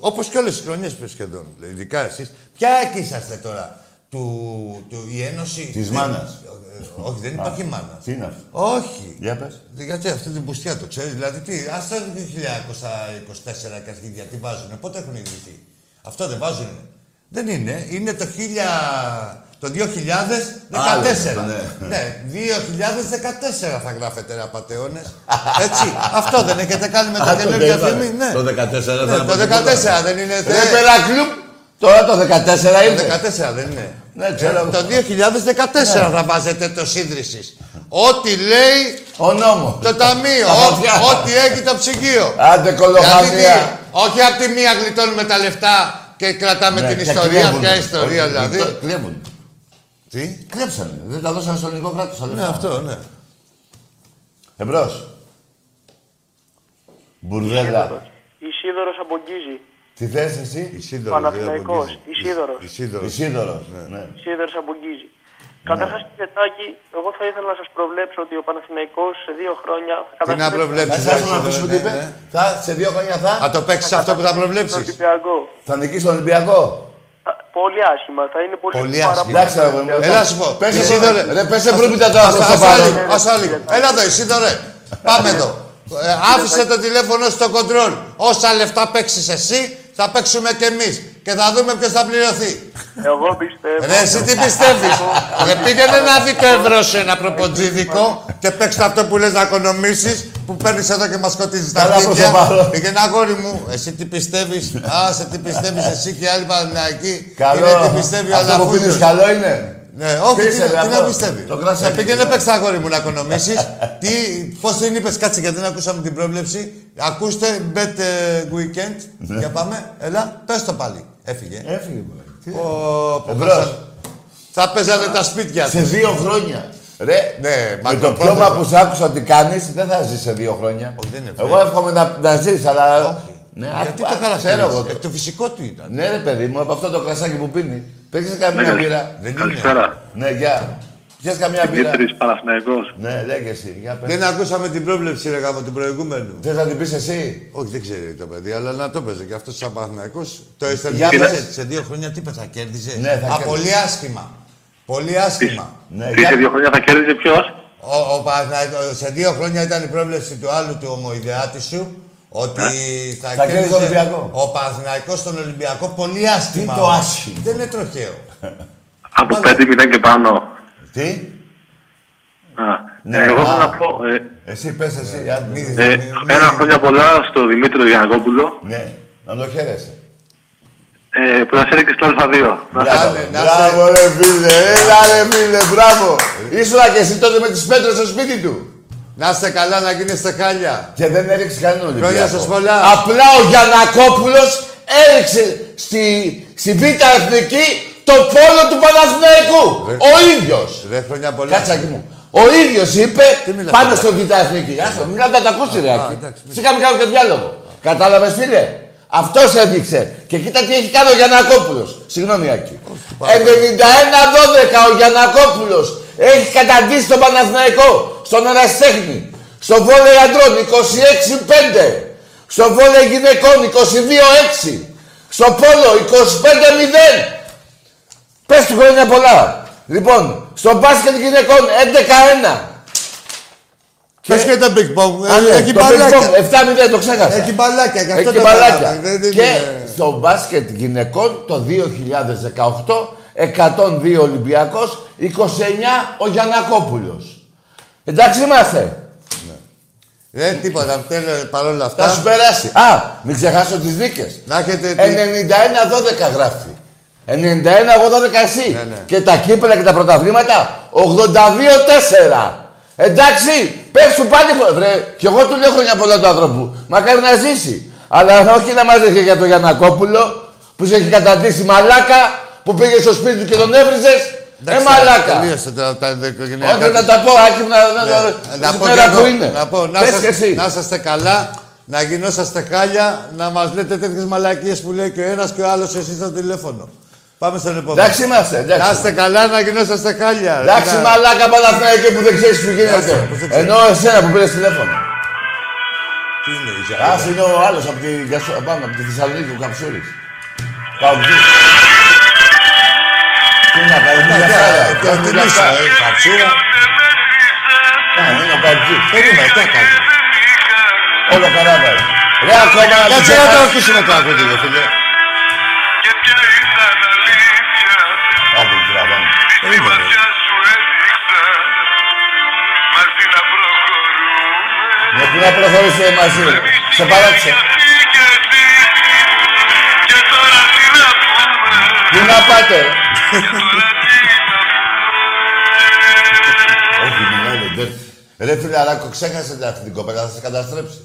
Όπως και όλες τις χρονιές σχεδόν. δηλαδή, Ειδικά εσείς. Ποια εκεί είσαστε τώρα, του, του, η Ένωση. Της δεν- μάνας. Ε, όχι, δεν υπάρχει μάνας. Τι είναι αυτό; Όχι. Για πες. Γιατί αυτή την πουστιά το ξέρεις. Δηλαδή, τι, ας το 1924 και αρχίδια, τι βάζουνε, πότε έχουν ιδρυθεί; Αυτό δεν βάζουνε. Δεν είναι. Είναι το 1000, το 2014. Άλλο, ναι. ναι, 2014 θα γράφετε ρε απατεώνες. Έτσι. Αυτό δεν έχετε κάνει με Α, το το καινούργια δεν φήμη; Ναι. Το 14 Ναι, θα το 14 δεν είναι. Ρε Περάκλου, τώρα το 14 Το είναι. 14 δεν είναι. Ναι, ξέρω. Ε, το 2014 θα βάζετε το ίδρυσης. Ό,τι λέει Ο νόμος. το ταμείο. Τα ό- βαθιά. Ό,τι έχει το ψυγείο. Άντε Γιατί τι, κολοχανία. όχι από τη μία γλιτώνουμε τα λεφτά και κρατάμε Ναι, την και ιστορία. κλέβουνε. Ποια ιστορία Όχι, δηλαδή. κλε- Κλέβουν. Τι; Κλέψανε. Δεν τα δώσανε στο ελληνικό κράτος. τα Ναι, λεφτά. αυτό, ναι. Εμπρός. Μπουρδέλα. Ισίδωρος από Γκίζη. Τι θες εσύ; Ισίδωρος, Παναθηναϊκός. δεν απογκίζει. Ισίδωρος. Ισίδωρος. Ισίδωρος. Ναι. Ισίδωρος από Γκίζη. Καταρχάς, κύριε Τάκη, εγώ θα ήθελα να σας προβλέψω ότι ο Παναθηναϊκός σε δύο χρόνια θα Τι να καταφέρει Θα προβλέψεις. σας ρε, να ακούσουμε τι είπε. ναι. Θα, σε δύο χρόνια θα; Θα το παίξεις αυτό που θα τον προβλέψεις. Ολυμπιακό. Θα νικήσει τον Ολυμπιακό; Α, Πολύ άσχημα. Θα είναι πολύ, Πολύ πάρα άσχημα. πολύ Εντάξει, ρε, μου. Έλα σου πω. Πες σε Ισίδωρε. Ρε, πες σε προύμητα τώρα Ας- προς το ας άλλο, παρόν. ας άλλο. Έλα εδώ, Ισίδωρε. Πάμε εδώ. Ε, άφησε το τηλέφωνο στο κοντρόλ. Όσα λεφτά παίξεις εσύ, θα παίξουμε κι εμείς. Και θα δούμε ποιος θα πληρωθεί. Εγώ πιστεύω. Ρε, εσύ τι πιστεύεις; Ρε, πήγαινε να δει το ευρώ σε ένα προποτζίδικο και παίξτε αυτό που λες να οικονομήσεις που παίρνεις εδώ και μας σκοτίζεις τα Καλά, προς το αρχίδια. παρόν. Πήγαινε αγόρι μου. Εσύ τι πιστεύεις; Α, σε τι πιστεύεις εσύ και οι άλλοι Παναθηναϊκοί. Καλό. Είναι τι πιστεύει ο Αυτό που πίνεις Αλαφούζος. καλό είναι. Ναι, όχι, Πίσε, τι, τι αυτό. να πιστεύει. Το κρασάκι. Ε, πήγαινε παίξε αγόρι μου να οικονομήσεις. τι, πώς την είπες, κάτσε γιατί δεν ακούσαμε την πρόβλεψη. Ακούστε, bet ε, weekend. Για πάμε, έλα, πες το πάλι. Έφυγε. Έφυγε, μωρέ. Τι- Πω, πω, Εμπρός. χάσαν- Θα παίζανε τα σπίτια Σε τους. δύο χρόνια. Ρε, Ναι, με το μακροπρόθεσμα. πιώμα που σ' άκουσα ότι κάνεις, δεν θα ζεις σε δύο χρόνια. Όχι, δεν είναι Εγώ εύχομαι να, να ζεις, αλλά... Όχι. Ναι, Γιατί α- το α- χαρακτηρίζεις. ξέρω εγώ. Ε, Το φυσικό του ήταν. Ναι, ρε παιδί μου, από αυτό το κρασάκι που πίνει. Παίξε καμία Ναι, μπύρα; Δεν είναι. Καλησπέρα. Ναι, γεια. Πιες καμία μπύρα; Δημήτρης Παναθηναϊκός. Ναι, λέγε εσύ. Για πες. Δεν ακούσαμε την πρόβλεψη, ρε γάμο, του προηγούμενου. Θες να την πεις εσύ; Όχι, δεν ξέρει το παιδί, αλλά να το παίζει. Και αυτός σαν Παναθηναϊκός το Για αισθανθήκε πες. σε δύο χρόνια τι πες, θα κέρδιζε; Ναι, θα Α, κέρδιζε. πολύ άσχημα. Πολύ άσχημα. Ναι, Τις σε για... δύο χρόνια θα κέρδιζε ποιος; Ο, ο Παναθηναϊκός- σε δύο χρόνια ήταν η πρόβλεψη του άλλου του ομοειδεάτη σου ότι θα, Θα κέρδιζε τον Ολυμπιακό. ο Παναθηναϊκός στον Ολυμπιακό πολύ άσχημα. Τι το όμως. άσχημα. Δεν είναι τροχαίο. Από 5-0 και πάνω. Τι; Α, Ναι, ε, εγώ α. θέλω να πω. ε, Εσύ πες εσύ. άντε. Μη- ε, Ένα χρόνια πολλά στο Δημήτριο Γιανακόπουλο Ναι, να το χαίρεσαι. ε, που θα σε και στο Α2. Να σε- Μπράβο, ναι, να μπράβο ρε φίλε, έλα ρε φίλε, μπράβο. Ήσουνα και εσύ τότε με τις πέτρες στο σπίτι του. Να είστε καλά να γίνεστε χάλια. Και δεν έριξε κανένα Ολυμπιακό. Χρόνια σας πολλά. Απλά ο Γιανακόπουλος έριξε στη, στη Β' Εθνική το πόλο του Παναθηναϊκού. Ο ίδιος. Ρε χρόνια πολλά. Κάτσε εκεί μου. Ο ίδιος είπε Τι μιλάς πάνω τώρα. στο Β' Εθνική. Άστο, μην να τα ακούσει ρε Άκη. εντάξει, μη- Σήκαμε κάποιο διάλογο. Κατάλαβες φίλε. Αυτός έδειξε. Και κοίτα τι έχει κάνει ο Γιανακόπουλος. Συγγνώμη Άκη. 91-12 ο Γιανακόπουλος έχει καταντήσει τον Παναθηναϊκό στον Εραστέχνη. Στο βόλεϊ αντρών 26-5. Στο βόλεϊ γυναικών 22-6. Στο πόλο 25-0. Πες του χρόνια πολλά. Λοιπόν, στο μπάσκετ γυναικών 11-1. Πες και το Big Bang. Α, ναι, Έχει το μπαλάκια. πινκ-πονγκ, 7-0 το ξέχασα. Έχει μπαλάκια. και αυτό Έχει το μπαλάκια. κατάλαβα. Δεν- δεν Και είναι- στο μπάσκετ γυναικών το 2018 102 Ολυμπιακός, 29 ο Γιανακόπουλος. Εντάξει είμαστε. Δεν τίποτα. Θέλω παρόλα Θα σου αυτά. περάσει. Α, μην ξεχάσω τις δίκες. Να έχετε. Ε, τη- 91-12 γράφει. 91-12 εσύ. Ναι, ναι. Και τα κύπελα και τα πρωταθλήματα 82-4. Εντάξει, πες σου πάλι φο- Βρε, κι εγώ του λέω χρόνια πολλά του άνθρωπου. Μακάρι να ζήσει. Αλλά όχι να μας δέχει για τον Γιανακόπουλο που σε έχει καταντήσει μαλάκα που πήγε στο σπίτι του και τον έβριζες. Ε, Εντάξει, μαλάκα. Τελείωσε τα, τα οικογενειακά. Όχι να τα πω, Άκη, να, να, Ναι. να, Να να, πω μέρα και εγώ, που είναι. Να πω, να, Πες σας, και εσύ. να είσαστε καλά, να γινόσαστε χάλια, να μας λέτε τέτοιες μαλακίες που λέει και ο ένας και ο άλλος εσείς στο τηλέφωνο. Πάμε στον επόμενο. Εντάξει είμαστε, εντάξει. Να είστε καλά, να γινόσαστε χάλια. Εντάξει, Να- μαλάκα Παναθηναϊκέ που δεν ξέρεις που γίνεται. Κάτσε, πώς δεν ξέρεις. Ενώ εσένα που πήρες τηλέφωνο. Τι είναι η Α, Ζαγίδα. είναι ο άλλος από τη, Γιασο- πάνω, από τη Θεσσαλονίκη, ο Καψούρης. Παουτζής. Τι να κάνει, μια Εντάξει, χαρά. ε, Κάνει τι μια λύσα, χαρά. ε, καψούρα. Α, είναι ο Παουτζής. Περίμενε, τι έκανε. Όλο καλά πάει. Ρε, ακόμα να μην Κάτσε να το ξεχάσεις. ακούσουμε το ακούτε, ρε φίλε. Άντε, τραβάμε. Περίμενε. Ναι, πού να προχωρήσουμε μαζί. Σε παράξε. Να πάτε. Όχι, μιλάνε, δεν. Ρε φίλε, Αράκο, ξέχασε αυτή την κοπέλα, θα σε καταστρέψει.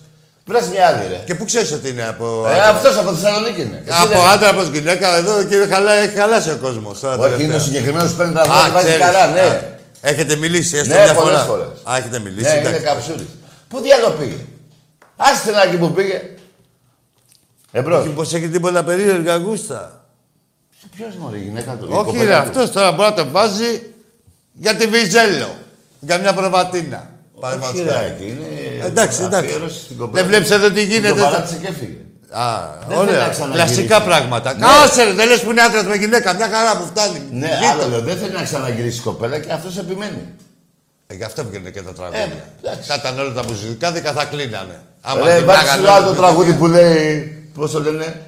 Βρες μια άλλη, ρε. Και πού ξέρεις ότι είναι από... Ε, αυτός από Θεσσαλονίκη είναι. Εσύ Από δεν- άντρα, από γυναίκα, εδώ και χαλά, έχει χαλάσει ο κόσμος. τώρα Όχι, είναι ο τελευταία. συγκεκριμένος που παίρνει τα Α, δόντια, βάζει ξέρεις. καλά, Α, ναι. Έχετε μιλήσει, έστω Ναι, μια πολλές φορά. φορές. Α, έχετε μιλήσει, Ναι, είναι εντάξει. καψούρης. Πού διάλογο πήγε; Άστε να εκεί που πήγε. Εμπρός. Μήπως έχει τίποτα περίεργα γούστα. Ποιος μωρή, η γυναίκα του. η Όχι κοπέλα ρε, του; αυτός τώρα μπορεί να το βάζει για τη Βυζέλο. Για μια προβατίνα. Παραδείγματος Όχι, ρε, χάρη. Άκη, είναι Εντάξει, εντάξει. αφιέρωση στην κοπέλα. Δεν βλέπεις εδώ τι γίνεται. Τον θα- παράτησε και έφυγε. Α, Δεν θέλει ωραία. να ξαναγυρίσει. Κλασικά πράγματα. Ναι. Κάσε ρε, δεν λες που είναι άντρας με γυναίκα. Μια χαρά που φτάνει. Ναι, Ζήτω. άλλο λέω, δεν θέλει να ξαναγυρίσει η κοπέλα και αυτός επιμένει. Ε, γι' αυτό βγαίνουν και τα Ε, τραγούδια. εντάξει. Θα ήταν όλα τα μουσικά, δίκα θα κλείνανε. Άμα Ρε, την βάζει πάγανε το άλλο όλη το την τραγούδι μουσική. που λέει, πώς το λένε,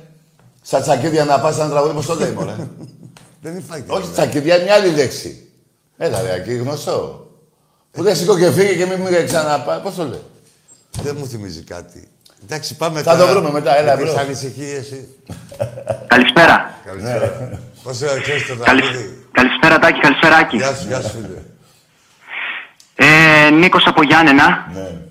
στα τσακίδια να πας ένα τραγούδι, πώς το λέει, μωρέ. Δεν υπάρχει. Όχι, τσακίδια είναι μια άλλη λέξη. Έλα ρε, εκεί γνωστό. Που δεν σηκώ και φύγε και μην μην ξαναπάει, πώς το λέει. Δεν μου θυμίζει κάτι. Εντάξει, πάμε Θα τώρα. το βρούμε μετά, έλα, με τις μπρο. ανησυχίες. Καλησπέρα. Καλησπέρα. Πώς ε, ξέρεις το Καλη... τραγούδι; Καλησπέρα Τάκη, καλησπέρα Άκη. Γεια σου, γεια σου, φίλε. Ε, Νίκος από Γιάννενα, Ναι,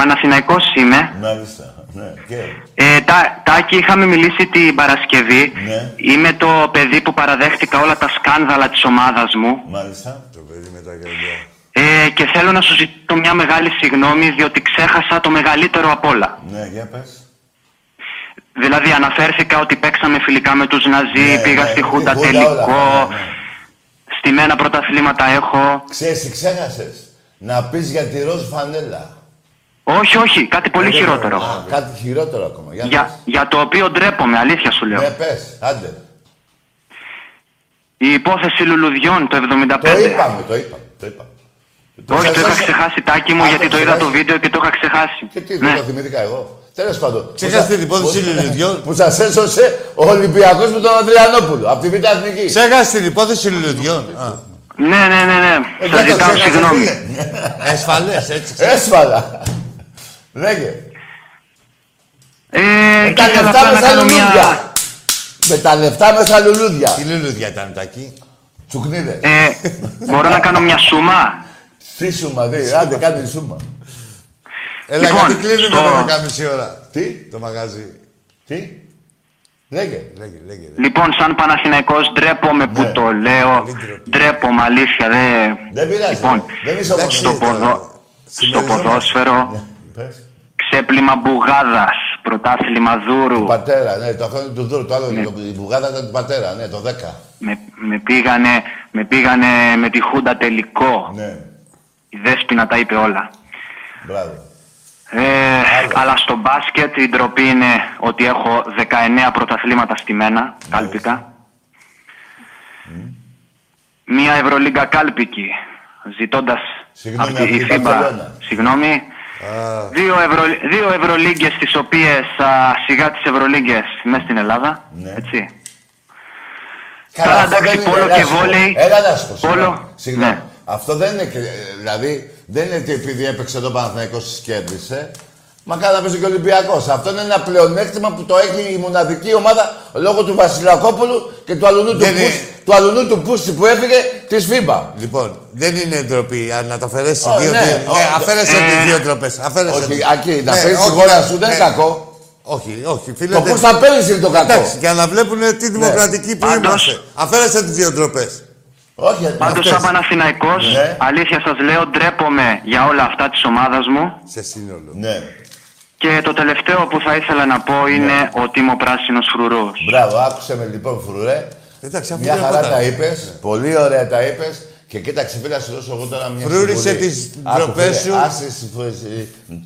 Παναθηναϊκός είμαι. μάλιστα. Ναι, και. Ε, τα, Τάκη, είχαμε μιλήσει την Παρασκευή. Ναι. Είμαι το παιδί που παραδέχτηκα όλα τα σκάνδαλα της ομάδας μου. Μάλιστα. Το παιδί με τα γυαλιά. Ε, και θέλω να σου ζητήσω μια μεγάλη συγγνώμη διότι ξέχασα το μεγαλύτερο απ' όλα. Ναι, για πες. Δηλαδή αναφέρθηκα ότι παίξαμε φιλικά με τους Ναζί, Ναι, πήγα ναι, στη τη Χούντα Χούντα, τελικό, όλα αυτά, ναι. στη μένα πρωταθλήματα έχω. Ξέρεις τι ξέχασες. Να πεις για τη ροζ φανέλα. Όχι, όχι, κάτι πολύ χειρότερο. Α, κάτι χειρότερο ακόμα. Για, Για, πες. για το οποίο ντρέπομαι, αλήθεια σου λέω. Ναι, πες. Άντε. Η υπόθεση λουλουδιών το 75. Το είπαμε, το είπαμε. Το είπαμε. Όχι, το είχα ξέχασα. ξεχάσει τάκι μου Α, γιατί το το είδα το ξεχάσεις. βίντεο και το είχα ξεχάσει. Και τι, Ναι. δεν το θυμήθηκα εγώ. Τέλος πάντων. Ξέχασε Που σα- την υπόθεση που- Λουλουδιών. Που σας έσωσε ο Ολυμπιακός με τον Αδριανόπουλο. Από τη Β' Εθνική. Ξέχασε την υπόθεση λουλουδιών. Α. Ναι, ναι, ναι, ναι. Ε, Σας δεν το ζητάω ξέχασες, συγγνώμη. φίλε. Εσφαλές, έτσι. Έσφαλα. Λέγε. Ε, Με και τα ήθελα λεφτά απλά με να στα κάνω μια... λουλούδια. Με τα λεφτά με στα λουλούδια. Τι λουλούδια ήταν τα εκεί. Τσουκνίδες. Ε, μπορώ να κάνω μια σούμα; Τι σούμα, δει. Άντε, κάντε σούμα. Έλα, Λοιπόν, γιατί κλείνουμε στο- το 10.30 ώρα; Τι, Το μαγαζί. τι; Λέγε. Λέγε, λέγε. λέγε. Λοιπόν, σαν Παναθηναϊκός ντρέπομαι που Ναι. το λέω. Πολύ ντροπή. Ντρέπομαι, αλήθεια. Δεν... Δεν πειράζει. Λοιπόν, Δεν είσαι εντάξει, όμως. στο, ποδο... στο Συμμεριζόμαστε. ποδόσφαιρο, Πες. ξέπλυμα μπουγάδας, πρωτάθλημα δούρου. Πατέρα, ναι, το αυτό είναι του Δούρου. Το άλλο, Ναι. το- η μπουγάδα ήταν του πατέρα, ναι, το 10. Με, με, πήγανε, με πήγανε με τη Χούντα τελικό. Ναι, Η Δέσποινα τα είπε όλα. μπράβο. Ε, αλλά στο μπάσκετ η ντροπή είναι ότι έχω 19 πρωταθλήματα στη μένα, κάλπικα. Μία Ευρωλίγκα κάλπικη, ζητώντας Συγγνώμη, από τη από την FIBA, Μπαρτσελώνα. συγγνώμη, δύο, Ευρω, δύο Ευρωλίγκες τις οποίες α, σιγά τις Ευρωλίγκες μέσα στην Ελλάδα, Ναι. έτσι. Καλά, Καλά, αυτό εντάξει, δεν είναι, πόλο έλα, και σου πω. βόλεϊ. Έλα να σου πω. Πόλο, συγγνώμη. Συγγνώμη. ναι. Αυτό δεν είναι, κρι- δηλαδή, δεν είναι ότι επειδή έπαιξε εδώ Παναθηναϊκός της κέρδισε. Μα καλά παίζει και ο Ολυμπιακός. Αυτό είναι ένα πλεονέκτημα που το έχει η μοναδική ομάδα λόγω του Βασιλακόπουλου και του αλουνού του, Δεν είναι- Πούστη, του, αλουνού του Πούστη που έφυγε της FIBA. Λοιπόν, δεν είναι ντροπή αν να το αφαιρέσεις Ω, δύο. ναι, δύο- ω, ναι, αφαίρεσε ε, τις δύο ντροπές. Αφαίρεσε Όχι, τις. Ακή, να Ναι, παίρνεις τη όχι, χώρα ναι, σου δεν είναι ναι. κακό. Όχι, όχι, φίλε. Το δεν- πώς θα παίρνεις είναι το κακό. Εντάξει, για να βλέπουν τι δημοκρατικοί που Πάντως- είμαστε. Αφαίρεσε τις δύο ντροπές. Όχι, Πάντως αυτές. σαν Παναθηναϊκός, Ναι. αλήθεια σας λέω, ντρέπομαι για όλα αυτά της ομάδας μου. Σε σύνολο. Ναι. Και το τελευταίο που θα ήθελα να πω είναι ότι είμαι ο πράσινος φρουρός. Μπράβο, άκουσε με λοιπόν φρουρέ. Εντάξει, αφού Μια δεν χαρά ακούτα. τα είπες. Πολύ ωραία τα είπες. Και κοίταξε, φίλε, να σου δώσω εγώ τώρα μια Φρούρισε συμβουλή. τις Άκου, ντροπές φίλε, σου. Άσε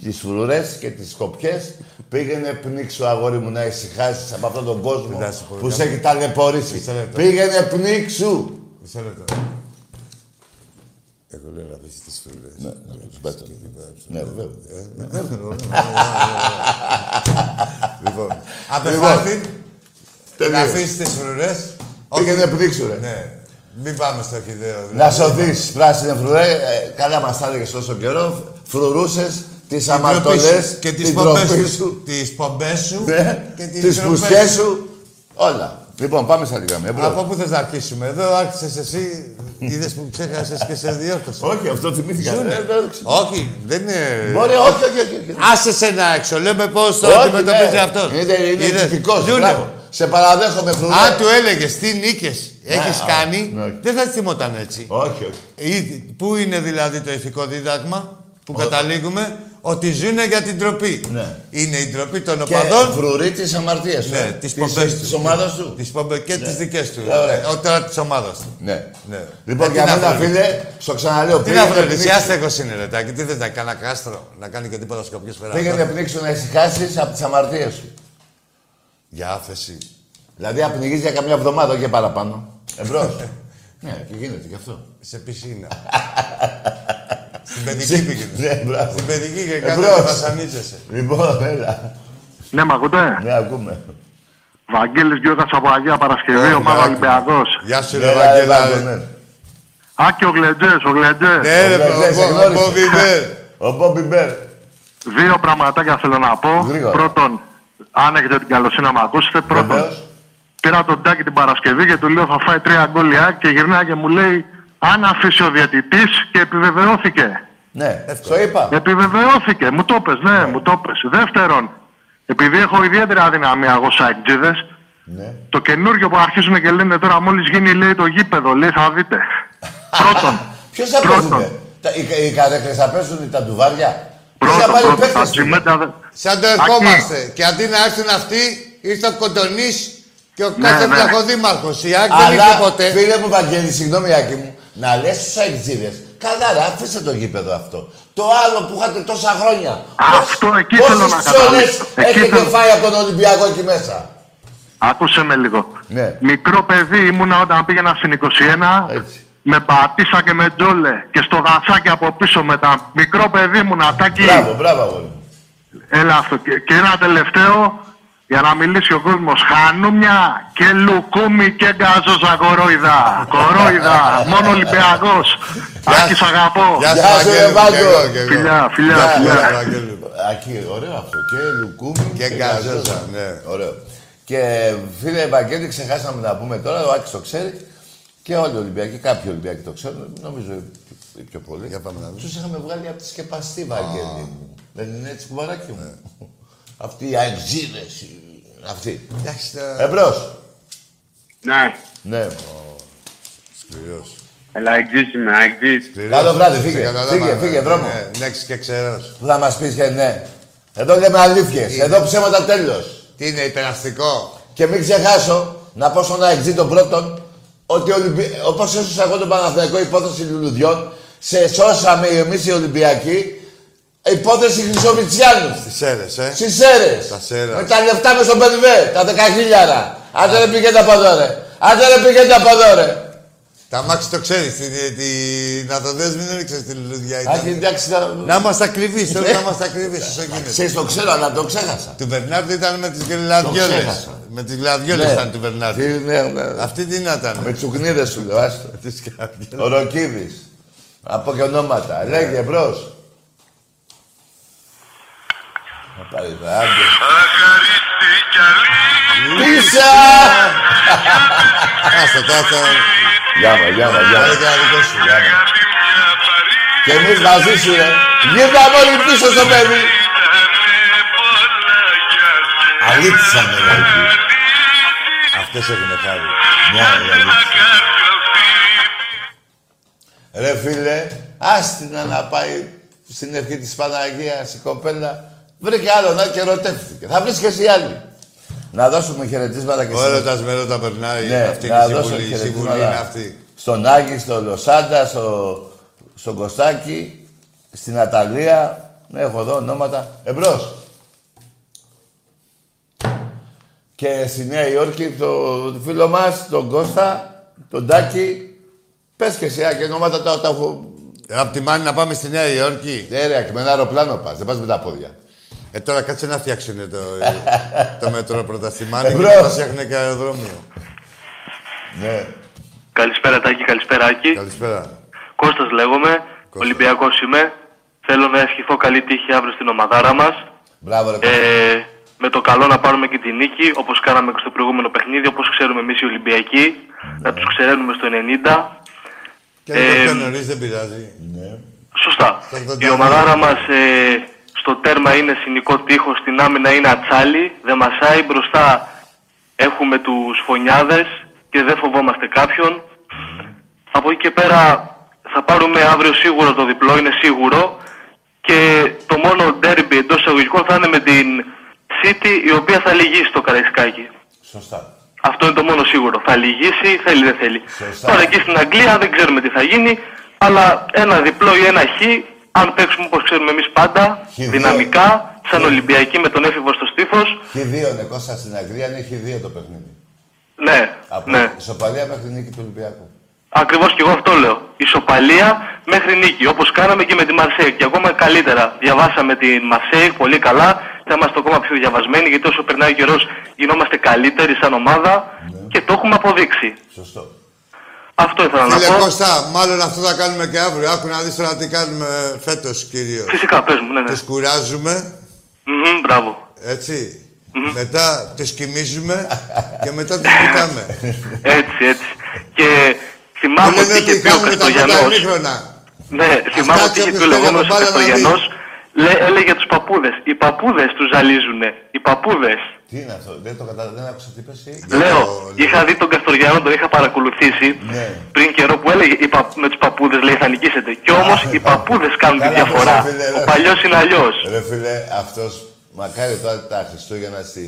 τις φρουρές και τις σκοπιές. Πήγαινε πνίξου, αγόρι μου, να ησυχάσεις από αυτόν τον κόσμο Δεν θα σου πω, που δεν σε έχει ταλαιπωρήσει. Μισό λεπτό. Πήγαινε πνίξου. Μισό λεπτό. Εγώ λέω να πεις τις φρούρες. Ναι, ναι, τους πέτω. Ναι, βέβαια. Λοιπόν, απεφάθη να Τελείως. αφήσεις τις φρουρές. Πήγαινε πνίξου, ρε. Ναι. Μην πάμε στο χιδαίο. Να δηλαδή. σωθείς, πράσινες φρουρές. Ε, καλά μας τα έλεγες τόσο καιρό. Φρουρούσες τις Την ντροπή αμαρτωλές, σου και τις την πομπές τροπή σου. σου. Τις πομπές σου Ναι, και τις τις ντροπές πουσιές σου. Όλα. Λοιπόν, πάμε στα λίγα μία. Από πού θες να αρχίσουμε. Εδώ άρχισες εσύ, είδες που ξέχασες και σε διόρθωσες. Όχι, αυτό θυμήθηκα. Ζουνε. Ε, εντάξει. Όχι, δεν είναι... Μπορεί, όχι, όχι, όχι. όχι. Άσε σένα έξω, λέμε πώς το Όχι, αντιμετωπίζει ναι. αυτός. Είναι, είναι Είδες; τυπικός. Ζουνε. Μπράβο. Σε παραδέχομαι, φρουρέ. Αν του έλεγες τι νίκες έχεις α, κάνει, ναι, όχι. δεν θα θυμόταν έτσι. Όχι, όχι. Ή- Πού είναι δηλαδή το ηθικό δίδαγμα που καταλήγουμε, ότι ζουν για την τροπή. Ναι. Είναι η τροπή των Και οπαδών φρουρεί τις αμαρτίες σου. ναι, ε. της Της- πομπές Της του. ομάδας του. Τις πομπές και τις δικές του. Ε, ωραία. Ε, Τώρα της ομάδας του. Ναι. Ναι. Λοιπόν, Ε, για τι να μένα, φρουρεί. φίλε, στο ξαναλέω. Τι να βρει, εσύ άστεγος είναι ρετάκι. Τι θες να κάνει ένα κάστρο, να κάνει και τίποτα σκοπιές πέρα. Πήγαινε πνίξου να ησυχάσεις από τις αμαρτίες σου. Για άφεση. Δηλαδή, απνιγείς για καμιά εβδομάδα, όχι για παραπάνω. Εμπρός. ναι, και γίνεται και αυτό. Σε πισίνα. Στην παιδική πήγαινε. Ναι, μπράβο. Στην παιδική και Εμπρός. κάθε βασανίζεσαι. Λοιπόν, έλα. Ναι, μ' ακούτε; Ναι, ακούμε. Βαγγέλης Γιώργας από Αγία Παρασκευή, Όχι, ομάδα άκου. Ολυμπιακός. Γεια σου, Ναι, ρε ρε, Βαγγέλα. Βάγγελ, ρε. ναι. Άκη ο Γλεντζές, ο Γλεντζές. Ναι, ρε, Ο Μπερδές, ο- ο- εγνώρισε. ο Μπόμπι Μπέρ. Ο Μπόμπι Μπέρ. Δύο πραγματάκια θέλω να πω. Γρήγορα. Πρώτον, αν έχετε την καλοσύνη να με ακούσετε. Πρώτον, Βεβαίως. Πήρα τον Τάκη την Παρασκευή και του λέω θα φάει τρία γκολ η ΑΕΚ και γυρνάει και μου λέει αν αφήσει ο διαιτητής και επιβεβαιώθηκε. Ναι, το είπα. Επιβεβαιώθηκε, μου το πες, ναι, μου το πες. Δεύτερον, επειδή έχω ιδιαίτερη αδυναμία εγώ σαν εκτζίδες, Ναι. το καινούριο που αρχίζουν και λένε τώρα μόλις γίνει λέει το γήπεδο, λέει θα δείτε. Πρώτον, Ποιος θα Πρώτον. παίζουνε. Τα- Οι, οι καρέκλες θα παίζουν τα ντουβάρια; Ποιος θα πρώτον, πάρει πρώτον, τα παίκτες; του. τσιμέντα δεν- Σαν το Άκη. ερχόμαστε. Και αντί να έρθουν αυτοί, ήρθε ο Κοντονής και ο κάθε ναι. διαχωδήμαρχος. Η ΑΕΚ δεν Αλλά, είχε ποτέ. φίλε μου Βαγγέλη, συγγνώμη Άκη μου, να λες στους αεξίδες, καλά ρε, άφησε το γήπεδο αυτό. Το άλλο που είχατε τόσα χρόνια. Αυτό Πόσες- εκεί πόσες θέλω να ψωλές καταλήξω. Εκεί έχετε θέλω- φάει από τον Ολυμπιακό εκεί μέσα; Άκουσε με λίγο. Ναι. Μικρό παιδί ήμουνα όταν πήγαινα στην 21. Έτσι. Με πατήσα και με τζόλε και στο δασάκι από πίσω μετά. Μικρό παιδί μου, Νατάκι. Μπράβο, μπράβο αγόρι μου. Έλα αυτό. Και, και ένα τελευταίο, για να μιλήσει ο κόσμος. Χανούμια και λουκούμι και γκάζοζα κορόιδα. Κορόιδα. Μόνο Ολυμπιακός. Άκη, σ' αγαπώ. Γεια σου, Γεια σου, Βαγγέλη, ρε, μου, Βάγκο. και εγώ, και εγώ. Φιλιά, φιλιά, Γεια, φιλιά. Γεια, Βαγγέλη. Ακή, ωραίο αυτό. Και λουκούμι Και γκαζόζα, ναι. Ωραίο. Και φίλε Ευαγγέλη, ξεχάσαμε να πούμε τώρα, ο Άκης το ξέρει και όλοι οι Ολυμπιακοί, κάποιοι Ολυμπιακοί το ξέρουν, νομίζω οι πιο πολλοί. Για πάμε να δούμε. Τους είχαμε βγάλει από τη σκεπαστή, Βαγγέλη μου. Δεν είναι έτσι, κουμπαράκι μου. Ναι. Αυτοί οι αεξίδες, οι- αυτοί. Εντάξει, τώρα, Εμπρός. Ναι, Ναι. σκληρός. αλλά εξής είμαι, εξής. Σκληρός. Καλό βράδυ, Σε φύγε. καταλάβαμε. Φύγε, φύγε, δρόμο. Ναι, Νέξι και ξερός. Που θα μας πεις και ναι. Εδώ λέμε αλήθειες. Εδώ ψέματα τέλος. Τι είναι, υπεραστικό; Και μην ξεχάσω να πω στον αεξή τον πρώτον ότι Ολυμπι... όπως έσωσα εγώ τον Παναθηναϊκό υπόθεση Λουλουδιών, σε σώσαμε εμείς οι Ολυμπιακοί υπόθεση Χρυσοβιτσιάνου. Τις αίρες, ε. Στις Σέρες. Τα Σέρας. Με τα λεφτά με στον Πενιβέ, τα δεκαχίλιαρα. Άντε ρε πήγαινε από εδώ ρε. Άντε ρε πήγαινε από εδώ ρε. Τα μάξι το ξέρεις, τη, τη, να το δες μην έριξες τη λουλουδιά. ήταν. Άχι, εντάξει, θα... Να είμαστε ακριβείς, θέλω να είμαστε ακριβείς όσο γίνεται. Ξέρεις, το ξέρω, αλλά το ξέχασα. Του Μπερνάρντ ήταν με τις γλαδιόλες. ξέχασα. Με τις γλαδιόλες Ναι. ήταν του Μπερνάρντ. Τι, ναι, ναι. Αυτή τι να ήταν. Με τσουκνίδες σου λέω, άστο. Τις γλαδιόλες. Ο Ροκίδης. Από και ονόματα. Λέγε, μπρος. Θα πάρει το άντε. Πίσα! Άστα, τώρα θα... Γιάμα, γιάμα, γιάμα. Πάρε και ένα δικό σου. Και εμείς μαζί σου, ρε. Γύρναμε όλοι πίσω στο παιδί. Αλήθισαμε, ρε. Αυτές έχουν χάρη. Μια, ρε, αλήθεια. Ρε φίλε, άστινα να πάει στην ευχή της Παναγίας η κοπέλα. Βρήκε άλλο να και ερωτεύτηκε. Θα βρεις και εσύ άλλη. Να δώσουμε χαιρετίσματα και Ο στην- έρωτας με έρωτα περνάει. Ναι, Αυτή είναι να η δώσω συμβουλή. Η χαιρετίσματα συμβουλή είναι αυτή. Στον Άγη, στον Λοσάντα, στο, στον Κωστάκη, στην Αταλία. Ναι, έχω εδώ ονόματα. Εμπρός. Και στη Νέα Υόρκη το φίλο μας, τον Κώστα, τον Τάκη. Πες και εσύ, α, και ονόματα τα, τα έχω... Ε, Απ' τη Μάνη να πάμε στη Νέα Υόρκη. Ναι ρε, και με ένα αεροπλάνο πας, δεν πας με τα πόδια. Ε, τώρα κάτσε να φτιάξουν το, το μέτρο πρώτα στη Μάνη και Εμπρός. να φτιάχνουν και αεροδρόμιο. Ναι. Καλησπέρα Τάκη, καλησπέρα Άκη. Καλησπέρα. Κώστας λέγομαι, Ολυμπιακός είμαι. Θέλω να ευχηθώ καλή τύχη αύριο στην ομαδάρα μας. Μπράβο ρε. Ε, με το καλό να πάρουμε και τη νίκη, όπως κάναμε και στο προηγούμενο παιχνίδι, όπως ξέρουμε εμείς οι Ολυμπιακοί, να τους ξεραίνουμε στο 90. Και δεν το Ε, πιο νωρίς, δεν πειράζει. Σωστά. Στο 89. Η ομαδάρα μας ε, στο τέρμα είναι συνικό τείχος, στην άμυνα είναι ατσάλι, δεν μασάει. Μπροστά έχουμε τους φωνιάδες και δεν φοβόμαστε κάποιον. Από εκεί και πέρα θα πάρουμε αύριο σίγουρα το διπλό, είναι σίγουρο. Και το μόνο ντέρμπι εντός εισαγωγικών θα είναι με την City, η οποία θα λυγίσει το Καραϊσκάκι. Σωστά. Αυτό είναι το μόνο σίγουρο. Θα λυγίσει, θέλει δεν θέλει. Σωστά. Τώρα εκεί στην Αγγλία δεν ξέρουμε τι θα γίνει, αλλά ένα διπλό ή ένα χ, αν παίξουμε όπως ξέρουμε εμείς πάντα, Χ2. δυναμικά, σαν Ολυμπιακή με τον έφηβο στο στήθος, Χ2 είναι Κώστα στην Αγγλία, είναι Χ2 το παιχνίδι. ναι, Από ναι. ισοπαλία μέχρι νίκη του Ολυμπιακού. Ακριβώς και εγώ αυτό λέω. Ισοπαλία μέχρι νίκη, όπως κάναμε και με τη Μαρσέικ. Και ακόμα καλύτερα. Διαβάσαμε τη Μαρσέικ πολύ καλά. Θα είμαστε ακόμα πιο διαβασμένοι, γιατί όσο περνάει ο καιρός γινόμαστε καλύτεροι σαν ομάδα και το έχουμε αποδείξει. Σωστό. Αυτό ήθελα να Φίλε πω. Κώστα, μάλλον αυτό θα κάνουμε και αύριο. Άκου να δεις τώρα τι κάνουμε φέτος κυρίως. Φυσικά, πες μου, ναι, ναι. Τους κουράζουμε, Μμμ, μπράβο. έτσι. Μετά τις κοιμίζουμε και μετά τις κοιτάμε. Έτσι, έτσι. Και θυμάμαι Μου ότι λένε είχε ότι πει ο χάνουμε τα πρώτα Χριστογιαννός. ημίχρονα. Ναι, θυμάμαι ότι είχε όποιος πει ο θέλει λεγόμενος από μπάλα να Χριστογιανός. λέ- Έλεγε τους παππούδες. Οι παππούδες τους ζαλίζουνε. Οι παππούδες. Τι είναι αυτό, δεν το κατάλαβα, δεν άκουσα τι είπες εσύ. Λέω, είχα δει τον Καστοριανό, τον είχα παρακολουθήσει Ναι. πριν καιρό που έλεγε οι πα- με τους παππούδες λέει θα νικήσετε. Κι όμως οι παππούδες κάνουν τη Καλά, διαφορά. πώς, φίλε, Ο ρε. παλιός είναι αλλιώς. Ρε φίλε, αυτός, μακάρι τώρα τα Χριστούγεννα στη,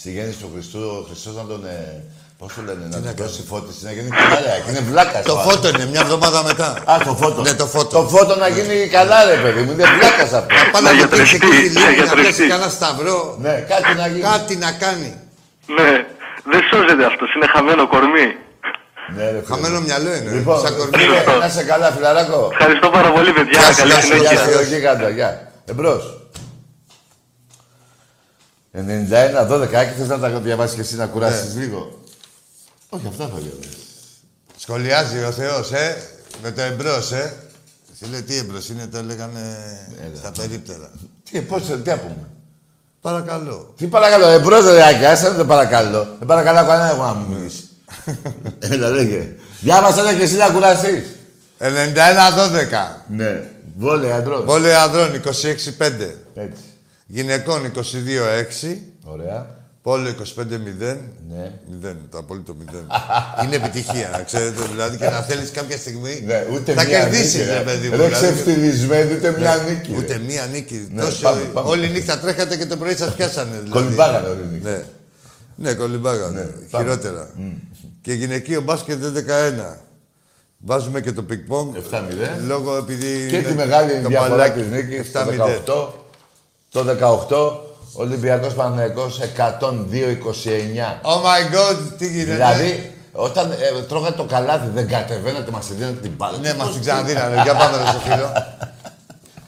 στη γέννηση του Χριστού, ο Χριστός να τον, ε, πώς το λένε, να του δώσει φώτιση, να γίνει καλά, και είναι βλάκας. Το πάλι. φώτο είναι μια εβδομάδα μετά. Α, το φώτο. Ναι, το φώτο. Το φώτο να γίνει καλά, ρε παιδί μου, είναι βλάκας αυτό. Πάντα Να να γιατρευτεί, πήξει εκεί να λίγο, να γιατρευτεί. πιάσει κανένα σταυρό. Ναι, κάτι να γίνει. Κάτι να κάνει. Ναι, δεν σώζεται αυτός, είναι χαμένο κορμί. Ναι, ρε, φίλε. Χαμένο μυαλό είναι. Λοιπόν, Σαν κορμί. φίλε, να είσαι καλά, φιλαράκο. Ευχαριστώ πάρα πολύ, παιδιά. Γεια σου, Καλή γεια σου, συνέχεια. Γεια σου, γίγαντα, γεια. Εμπρός. 91-12, Άκη, θες να τα διαβάσεις και εσύ να κουράσεις Ναι. λίγο. Όχι, αυτά θα διαβάσεις. Σχολιάζει ο Θεός, ε, με το εμπρός, ε. Φίλε, τι εμπρός είναι, το έλεγανε στα περίπτερα. Τι, πώς, τι να πούμε; Παρακαλώ. Τι παρακαλώ, εμπρός ρε Άκη, άσε να το παρακαλώ. Δεν παρακαλώ κανένα εγώ να μου μιλήσει. Έλα, λέγε. Διάβασα ένα και εσύ να κουραστείς. 91-12. Ναι. Βόλε, αντρός. Βόλε ανδρών 26-5. Έτσι. Γυναικών 22-6. Ωραία. Πόλο 25-0. Ναι. 0, το απόλυτο 0. είναι επιτυχία, να ξέρετε. Δηλαδή και να θέλεις κάποια στιγμή Ναι, ούτε θα μία κερδίσεις, νίκη, ρε παιδί μου. Ρε δηλαδή. ξεφτυλισμένη, ούτε μία Ναι, νίκη. ρε. Ούτε μία νίκη. Ναι, Τόσο- πάμε, πάμε. Όλη νύχτα τρέχατε και το πρωί σας πιάσανε. Δηλαδή. Κολυμπάγανε όλη νύχτα. Ναι, ναι κολυμπάγανε. Ναι, πάμε. Χειρότερα. Και γυναικείο μπάσκετ 11-1. Βάζουμε και το πικ πονγκ. 7-0. Λόγω επειδή. Και είναι τη μεγάλη το διαφορά μαλάκι. της νίκης, 7-0. το 18. Το 18, Ολυμπιακός Παναθηναϊκός 102-29. Oh my god, τι γίνεται. Δηλαδή, όταν ε, τρώγατε το καλάθι, δεν κατεβαίνατε, μας δίνατε την μπάλα. Ναι, μας την ξαναδίνανε. Για πάμε, ρε στο φίλο.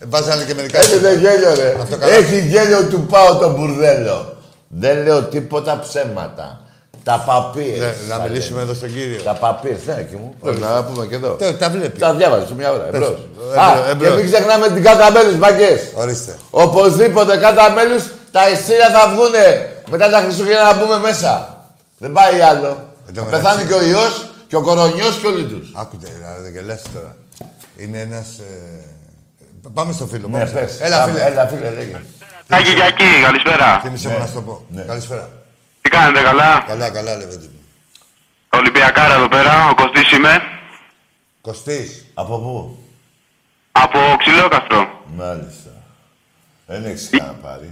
Ε, Βάζανε και μερικά. Έχετε γέλιο, ρε. Αυτό καλά. Έχει γέλιο του πάω το μπουρδέλο. Δεν λέω τίποτα ψέματα. Τα παπίες. Ναι, να θα μιλήσουμε λένε. εδώ στον κύριο. Τα παπίες, ναι, εκεί μου. Πρέπει να πούμε και εδώ. Τα- Τα βλέπει. Τα διάβαζε μια ώρα. Εμπρός. Εμπρός, Α, και εμπρός. μην ξεχνάμε την κάρτα μέλους, μαγκές. Ορίστε. Οπωσδήποτε κάρτα μέλους, τα εισιτήρια θα βγουνε. Μετά τα Χριστούγεννα να μπούμε μέσα. Δεν πάει άλλο. Εν τω Θα μεταξύ- πεθάνει και ο ιός και ο κορονιός και όλοι τους. Άκουτε, να δεν γελάσει τώρα. Είναι ένας. Πάμε στο φίλο. Ναι, πάμε στο- πες. Έλα, Πάμε, φίλε. Έλα, φίλε, λέγε. Αγί Κυριακή, καλησπέρα. Θύμισε μου να σου το πω. Καλησπέρα. Τι κάνετε, καλά; Καλά, καλά, λέει παιδί μου. Ολυμπιακάρα εδώ πέρα, ο Κωστής είμαι. Κωστής. Από πού; Από Ξυλόκαστρο. Μάλιστα. Δεν έχεις ξαναπάρει.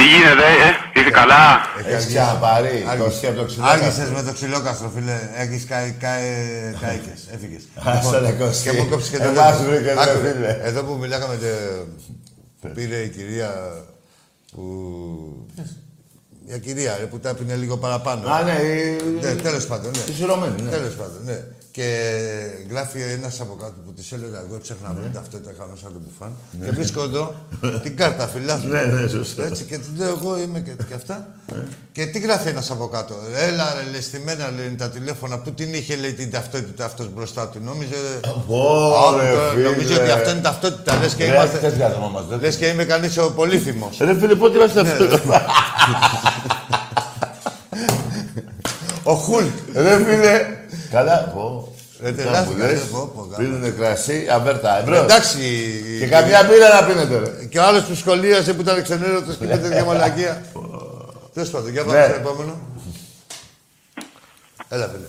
Τι γίνεται, ε, είσαι καλά; Έχεις ξαναπάρει. Άργησες. Κωστή από το ξυλόκαστρο. Άργησες με το ξυλόκαστρο, φίλε. Έχεις καεί, καεί, καήκες. Έφυγες. Άσε, ρε, Κωστή. και μου κόψεις και το Εμάς δεύτερο. βρήκες, ρε, Άκου, φίλε. Εδώ που μιλάγαμε, τε- πήρε η κυρία που... Μια κυρία ρε, που τα πίνε λίγο παραπάνω. Α, ναι, η- Ναι, τέλος πάντων, ναι. η σειρωμένη, ναι. Τέλος πάντων, ναι. Και γράφει ένας από κάτω που της έλεγα εγώ έψαχνα να βρει ταυτότητα χάνω σαν τον μπουφάν. Και βρίσκω εδώ την κάρτα φιλάθλου. Ναι, ναι, σωστά. Έτσι και του λέω εγώ είμαι και, και αυτά. και τι γράφει ένας από κάτω. Έλα ρε λεστημένα λένε τα τηλέφωνα. Πού την είχε λέει την ταυτότητα αυτός μπροστά του. Νόμιζε... Πω, Α, ρε, τώρα φίλε. Νομίζω ότι αυτό είναι ταυτότητα. Λες και, Ρε, είμαστε... θες για το μας, δεν Λες και είμαι κανείς ο πολύφημος. Ρε φίλε, πότε είμαστε αυτό; Ο Χουλκ. Ρε φίλε. Καλά, πω. Ρε, Αυτά τεράστια, που λες, ρε, πω, πω, γάμο. Πίνουνε κρασί, αβέρτα, εμπρός. Εντάξει. Και καμιά μπύρα να πίνετε, ρε. Και ο άλλος που σχολίασε που ήταν ξενέρωτος και είπε τέτοια μαλακία. Τέλος πάντων, για πάμε Ναι. στο επόμενο. Έλα, φίλε.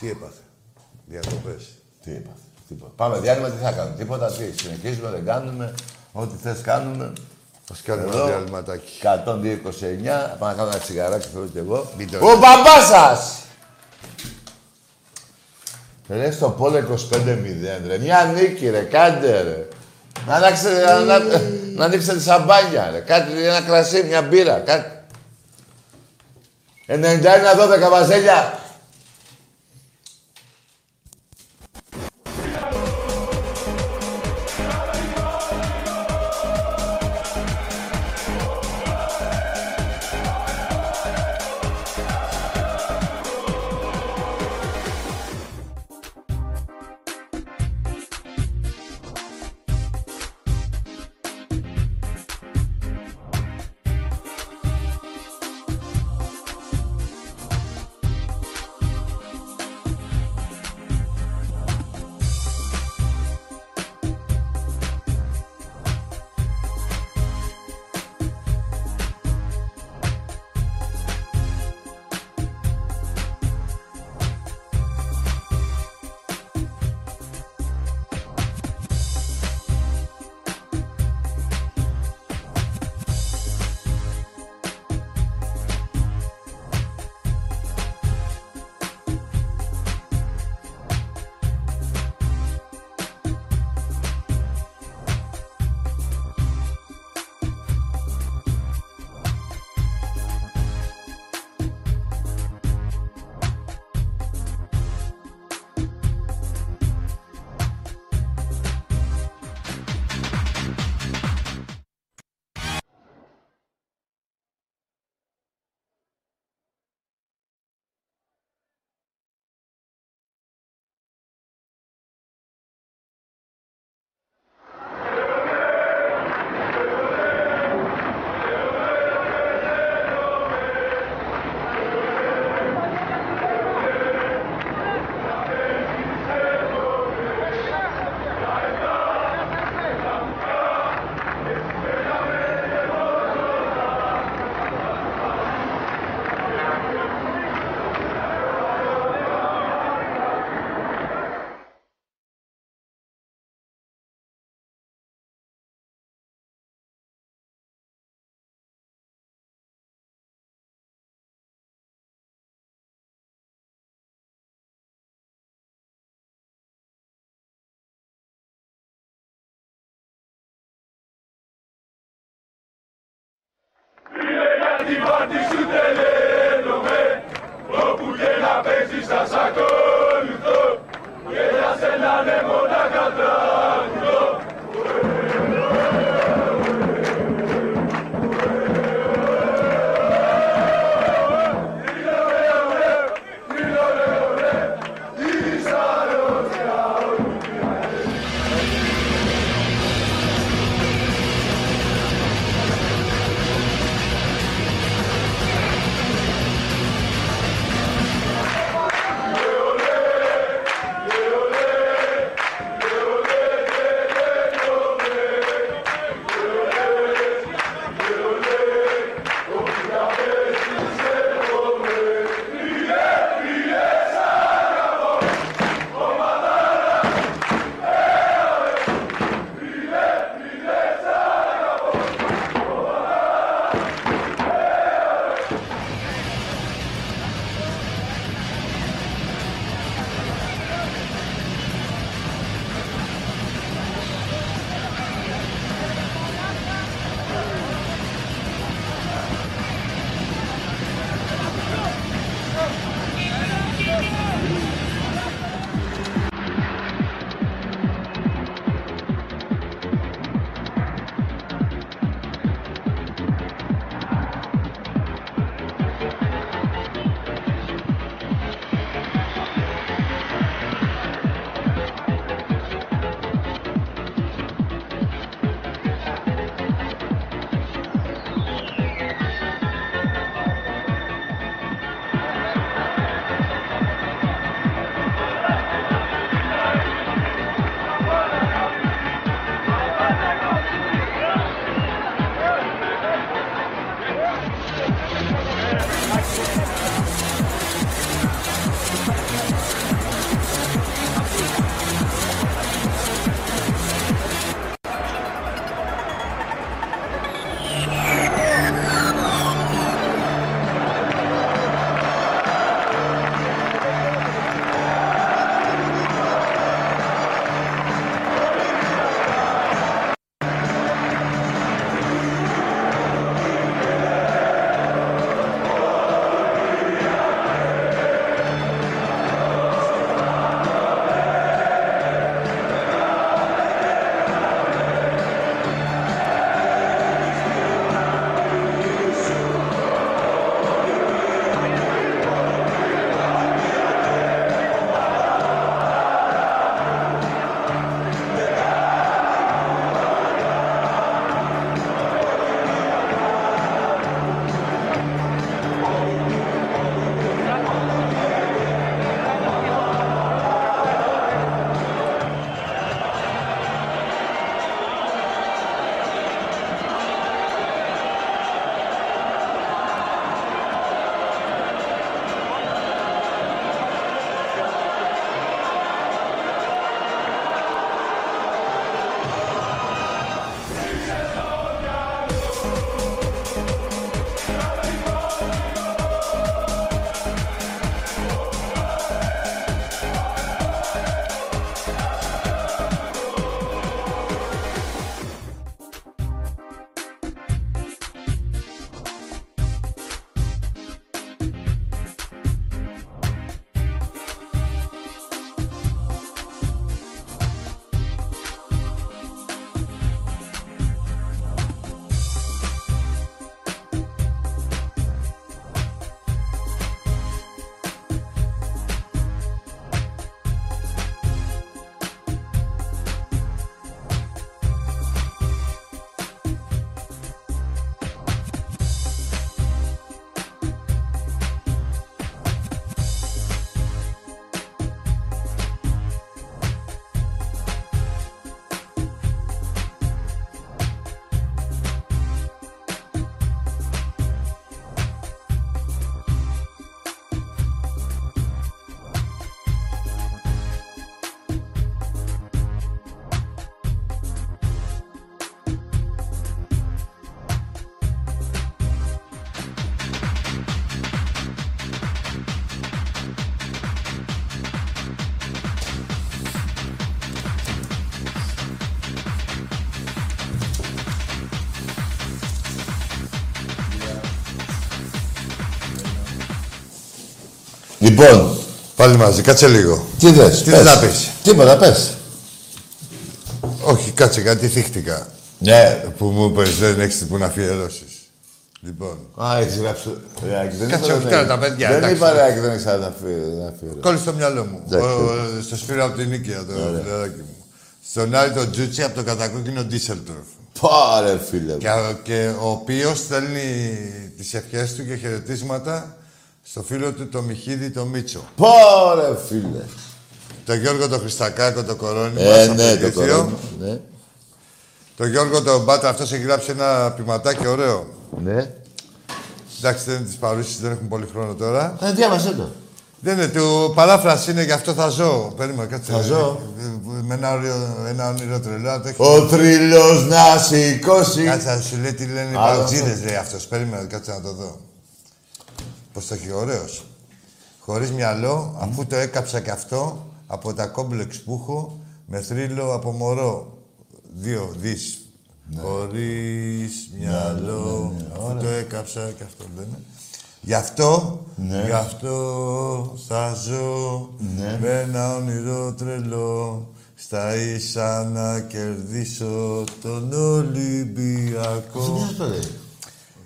Τι έπαθε; Διακοπές. Τι είπα. Τίποτα. Πάμε διάλειμμα, τι θα κάνουμε; Τίποτα, τι. Συνεχίζουμε, δεν κάνουμε. Ό,τι θες κάνουμε. Ας κάνουμε Εδώ. ένα διαλυματάκι. 129. Πάμε να κάνω ένα τσιγαράκι, θέλω και εγώ. Μην το Ο μπαμπάς σας! Ρε στο πόλο 25-0, ρε. Μια νίκη, ρε. Κάντε, ρε. Να, ανοίξετε, να, να ανοίξετε σαμπάνια, ρε. Κάτι, ένα κρασί, μια μπύρα, κάτι. 91-12, Βαζέλια. Λοιπόν, Πάλι μαζί, κάτσε λίγο. τι θες, Τι πες. θες να πεις; Τίποτα, πες. Όχι, κάτσε, κάτι θύχτηκα. Ναι. Που μου είπες δεν έχεις που να αφιερώσεις. Λοιπόν. Α, έτσι γράψω. Ρε, Άκη, δεν Κάτσε, είπα, όχι δεν τώρα έχει. τα παιδιά, Δεν εντάξει. είπα, ρε, Άκη, δεν έχεις άλλα αφιερώσει. Κόλλησε στο μυαλό μου. Εντάξει. Ο- ο- στο σφύρο από την Νίκαια, το φιλαράκι μου. Στον Άρη τον Τζούτσι από το κατακόκκινο Ντίσελτορφ. Πάρε, φίλε. μου. Και, και ο οποίος στέλνει τις ευχές του και χαιρετίσματα στο φίλο του το Μιχίδη το Μίτσο. Πάρε, φίλε. Το Γιώργο το Χριστακάκο το κορώνι μας, Ε, από ναι, το το Κίθιο. κορώνι. Ναι. Το Γιώργο το Μπάτα, αυτός έχει γράψει ένα ποιηματάκι ωραίο. Ναι. Εντάξει, δεν είναι τις παρούσεις, δεν έχουμε πολύ χρόνο τώρα. Ε, διάβασέ το. Δεν είναι, του παράφραση είναι γι' αυτό θα ζω. Περίμενε, κάτσε. Θα ζω. Ε, ε, Με ένα, όνειρο- ένα όνειρο τρελό. να Το έχει... Ο θρύλος να σηκώσει. Κάτσε, να σου λέει τι λένε οι Άλλος παουτζίδες, λέει αυτός. Περίμενε, κάτσε να το δω. Πώς το έχει, ωραίος. Χωρίς μυαλό, αφού το έκαψα κι αυτό, από τα κόμπλεξ που έχω, με θρύλο από μωρό. Δύο δις. Χωρίς μυαλό, αφού το έκαψα κι αυτό λένε. Γι' αυτό, Ναι. γι' αυτό θα ζω Ναι. με ένα όνειρο τρελό στα ίσα να κερδίσω τον Ολυμπιακό.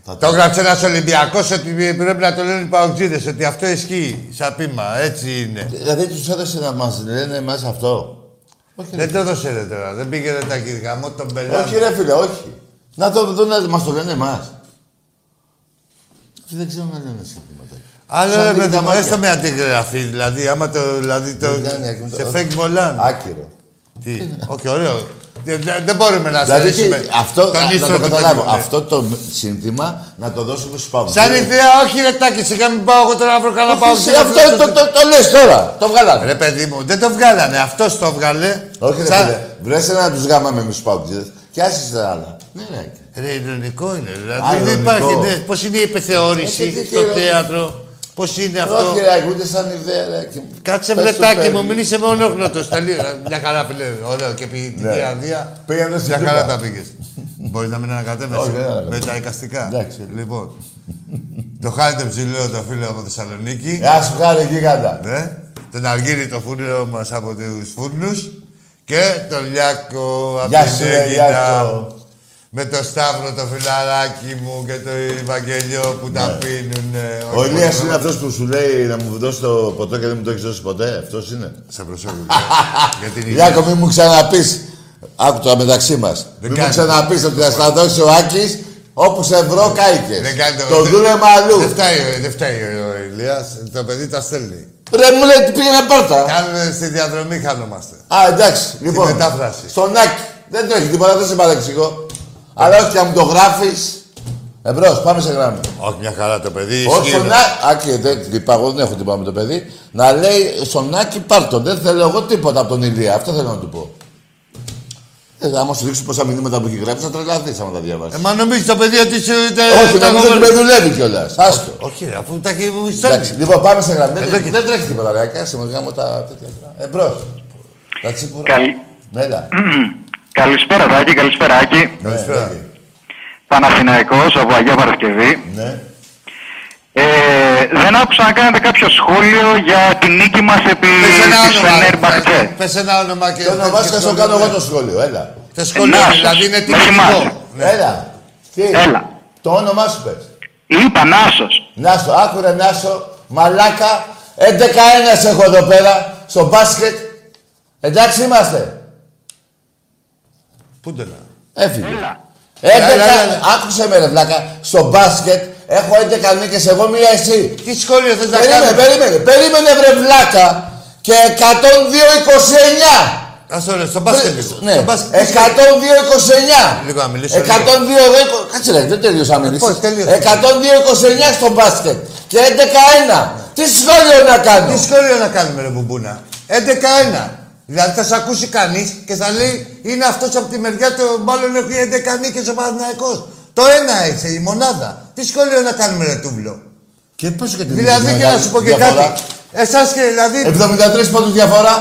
Το έγραψε ένας Ολυμπιακός ότι πρέπει να το λένε οι παουτζίδες, ότι αυτό ισχύει. Σαν πείμα, έτσι είναι. Δηλαδή τους έδωσε να μας λένε εμάς αυτό. Όχι, ρε. Δεν το έδωσε ρε τώρα, δεν πήγαινε τα κύρια μου, τον πελάτη. Όχι, ρε φίλε, όχι. Να το δουν, να μας το λένε εμάς. Δεν ξέρω να λένε συνθήματα. Άλλο Σαν ρε δείχνει παιδί τα μου, μάτια. έστω με αντιγραφή, δηλαδή, άμα το, δηλαδή, το, Δεν κάνει, Άκη, σε το- fake μολάν. Άκυρο. Τι, όχι, ωραίο. Δεν, δεν- δεν μπορούμε να Δηλαδή, τι, στερήσουμε αυτό, τον να, ίστρο να το του καταλάβω, παιδιού, ναι. αυτό το σύνθημα να το δώσουμε στους παγκούς. Σαν ιδέα, όχι ρε Τάκη, σιγά μην πάω εγώ τώρα να βρω κανένα πάω. Αυτό το, το, το, λες τώρα, το βγάλανε. Ρε παιδί μου, δεν το βγάλανε, αυτός το βγάλε. Όχι ρε Σαν- φίλε, βρες ένα να τους γάμαμε εμείς τους παγκούς και άσεις τα άλλα. Ναι, ρε. Άκη. Ρε, ειρωνικό είναι. Α, Δηλαδή δεν ειρωνικό. υπάρχει. Ναι, Πώς είναι η επιθεώρηση Ε, τι- τι στο ειρωνικό. θέατρο, Πώς είναι αυτό; Όχι ρε, Άκη, ούτε σαν ιδέα ρε. Άκη. Κάτσε Πες βλετάκι το μου, παιδί. μην είσαι μονόγνωτο. Μια χαρά φίλε. Ωραίο και πει την Ναι. Ιρλανδία. Πήγαμε στην Μια Τούμπα. χαρά τα πήγες. Μπορεί να μην Όχι, ανακατεύεσαι δεν με ανακατεύομαι. τα εικαστικά. Εντάξει. Λοιπόν. Το χάρη ψηλό το φίλο από Θεσσαλονίκη. Γεια σου χάρη γίγαντα. Ναι. Τον Αργύρι το φούρνο μας από τους φούρνους. Και τον Λιάκο από Γεια την σου, ρε, Αίγυπτα. Λιάκο. Με το Σταύρο το φιλαράκι μου και το Ευαγγελιό που τα πίνουνε. Ο Όχι Ηλίας μόνο- είναι αυτός που σου λέει να μου δώσει το ποτό και δεν μου το έχεις δώσει ποτέ. Αυτός είναι. Σε προσέχω. Για την υγεία. Λιάκο, μην μου ξαναπείς. Άκου το μεταξύ μας. Μην μου κάνει. ξαναπείς ότι θα στα δώσει ο Άκης όπου σε βρω κάηκες. Δεν κάνει το... Το δεν- δούλεμα αλλού. Δεν φταίει, δεν φταίει ο Ηλίας. Το παιδί τα στέλνει. Ρε μου λέει τι πήγαινε πάρτα. Κάνουμε στη διαδρομή χανόμαστε. Α, εντάξει. Λοιπόν, μετάφραση. στον Άκη. Δεν τρέχει τίποτα, δεν σε παρεξηγώ. Αλλά όχι και να μου το γράφεις. Εμπρός, πάμε σε γράμμα. Όχι μια χαρά το παιδί. Όχι ισχύει. στον Άκη, Άκη, δεν είπα, εγώ δεν έχω τίποτα με το παιδί. Να λέει στον Άκη πάρτο. Δεν θέλω εγώ τίποτα από τον Ηλία. Αυτό θέλω να του πω. Ε, άμα σου δείξω πόσα μηνύματα που έχει γράψει, θα τρελαθείς άμα τα διαβάσεις. Ε, μα νομίζεις το παιδί ότι σου... Όχι, νομίζω ότι με δουλεύει κιόλας. Άστο. Όχι ρε, αφού τα έχει μου Εντάξει, στέλνει. λοιπόν, πάμε σε γραμμή. Εδώ Δεν, και- δεν τρέχει τίποτα, ρε Άκη. Άσε μας γάμω τα τέτοια. Εμπρός. Τα τσίπουρα. Καλη- Έλα. Καλησπέρα, Τάκη, καλησπέρα, Άκη. Καλησπέρα. Ναι, Παναθηναϊκός από Αγία Παρασκευή. Ναι. Ε, δεν άκουσα να κάνετε κάποιο σχόλιο για την νίκη μας επί Πες ένα της όνομα. Φενέρμπαχτσε. Πες ένα όνομα και... Το όνομά σου θα σου κάνω εγώ το σχόλιο. Έλα. Το σχολείο, Νάσος. δηλαδή είναι Με θυμάσαι. τιμητικό. Ναι. Έλα. Τι; Έλα. Το όνομά σου πες. Είπα Νάσος. Νάσο, άκουρε Νάσο, μαλάκα. 11-1 έχω εδώ πέρα, στο μπάσκετ. Εντάξει είμαστε. Πού το να. Έφυγε. Έλα. 11, Έλα, έλα, έλα. άκουσε με ρε βλάκα, στο μπάσκετ έχω 11 νίκες, εγώ μία εσύ. Τι σχόλιο θες να Περίμενε, κάνεις; περίμενε, περίμενε βρε βλάκα. Και 102-29. Ας το ρε, στο μπάσκετ λίγο. Ναι, Στο μπάσκετ. 102-29. Λίγο να μιλήσω 102 λίγο. Κάτσε ρε, δεν τελείωσα να μιλήσεις. πώς, τελείωσε. 102-29 στο μπάσκετ. Και 11-1. Τι σχόλιο να κάνω; Τι σχόλιο να κάνουμε ρε μπουμπούνα; 11-1. Δηλαδή θα σε ακούσει κανείς και θα λέει είναι αυτός από τη μεριά του, μάλλον έχει 11 νίκες ο Παναθηναϊκός. Το ένα είσαι, η μονάδα. Τι σχόλιο να κάνουμε ρε τούβλο; Και πόσο και την Δηλαδή και να σου πω και κάτι. Εσάς και δηλαδή 73 πόντους διαφορά.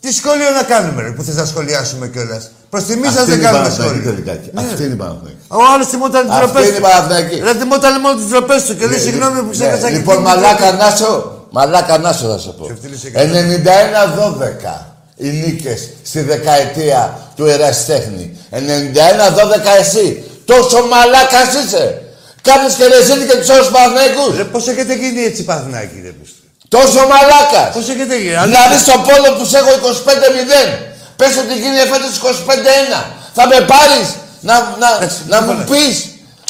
τι σχόλιο να κάνουμε ρε που θες να σχολιάσουμε κιόλας; Προς τιμή σας Αυτή δεν είναι η κάνουμε Παναθηναϊκή σχόλιο. τελικά. Ναι. Αυτή είναι η Παναθηναϊκή. Ο άλλος θυμόταν τις Αυτή τροπές είναι η του. Παναθηναϊκή. Ρε θυμόταν μόνο τις τροπές του και λέει Ναι, συγγνώμη που ναι, ξέχασα και Λοιπόν, την- μαλάκα, Νάσο, Μαλάκα να σου θα σε πω. Ξεφτύλισε και 91-12 οι νίκες στη δεκαετία του Εραστέχνη. 91-12 εσύ. Τόσο μαλάκας είσαι. Κάνεις και ρεζίνη και τους άλλους Παναθηναϊκούς. Ρε, πώς έχετε γίνει έτσι Παναθηνάκη, ρε πούστε. Τόσο μαλάκας. Πώς έχετε γίνει. Δηλαδή στο πόλο τους έχω 25-0. Πες ότι γίνει φέτος 25-1. Θα με πάρεις να, να, να μου πεις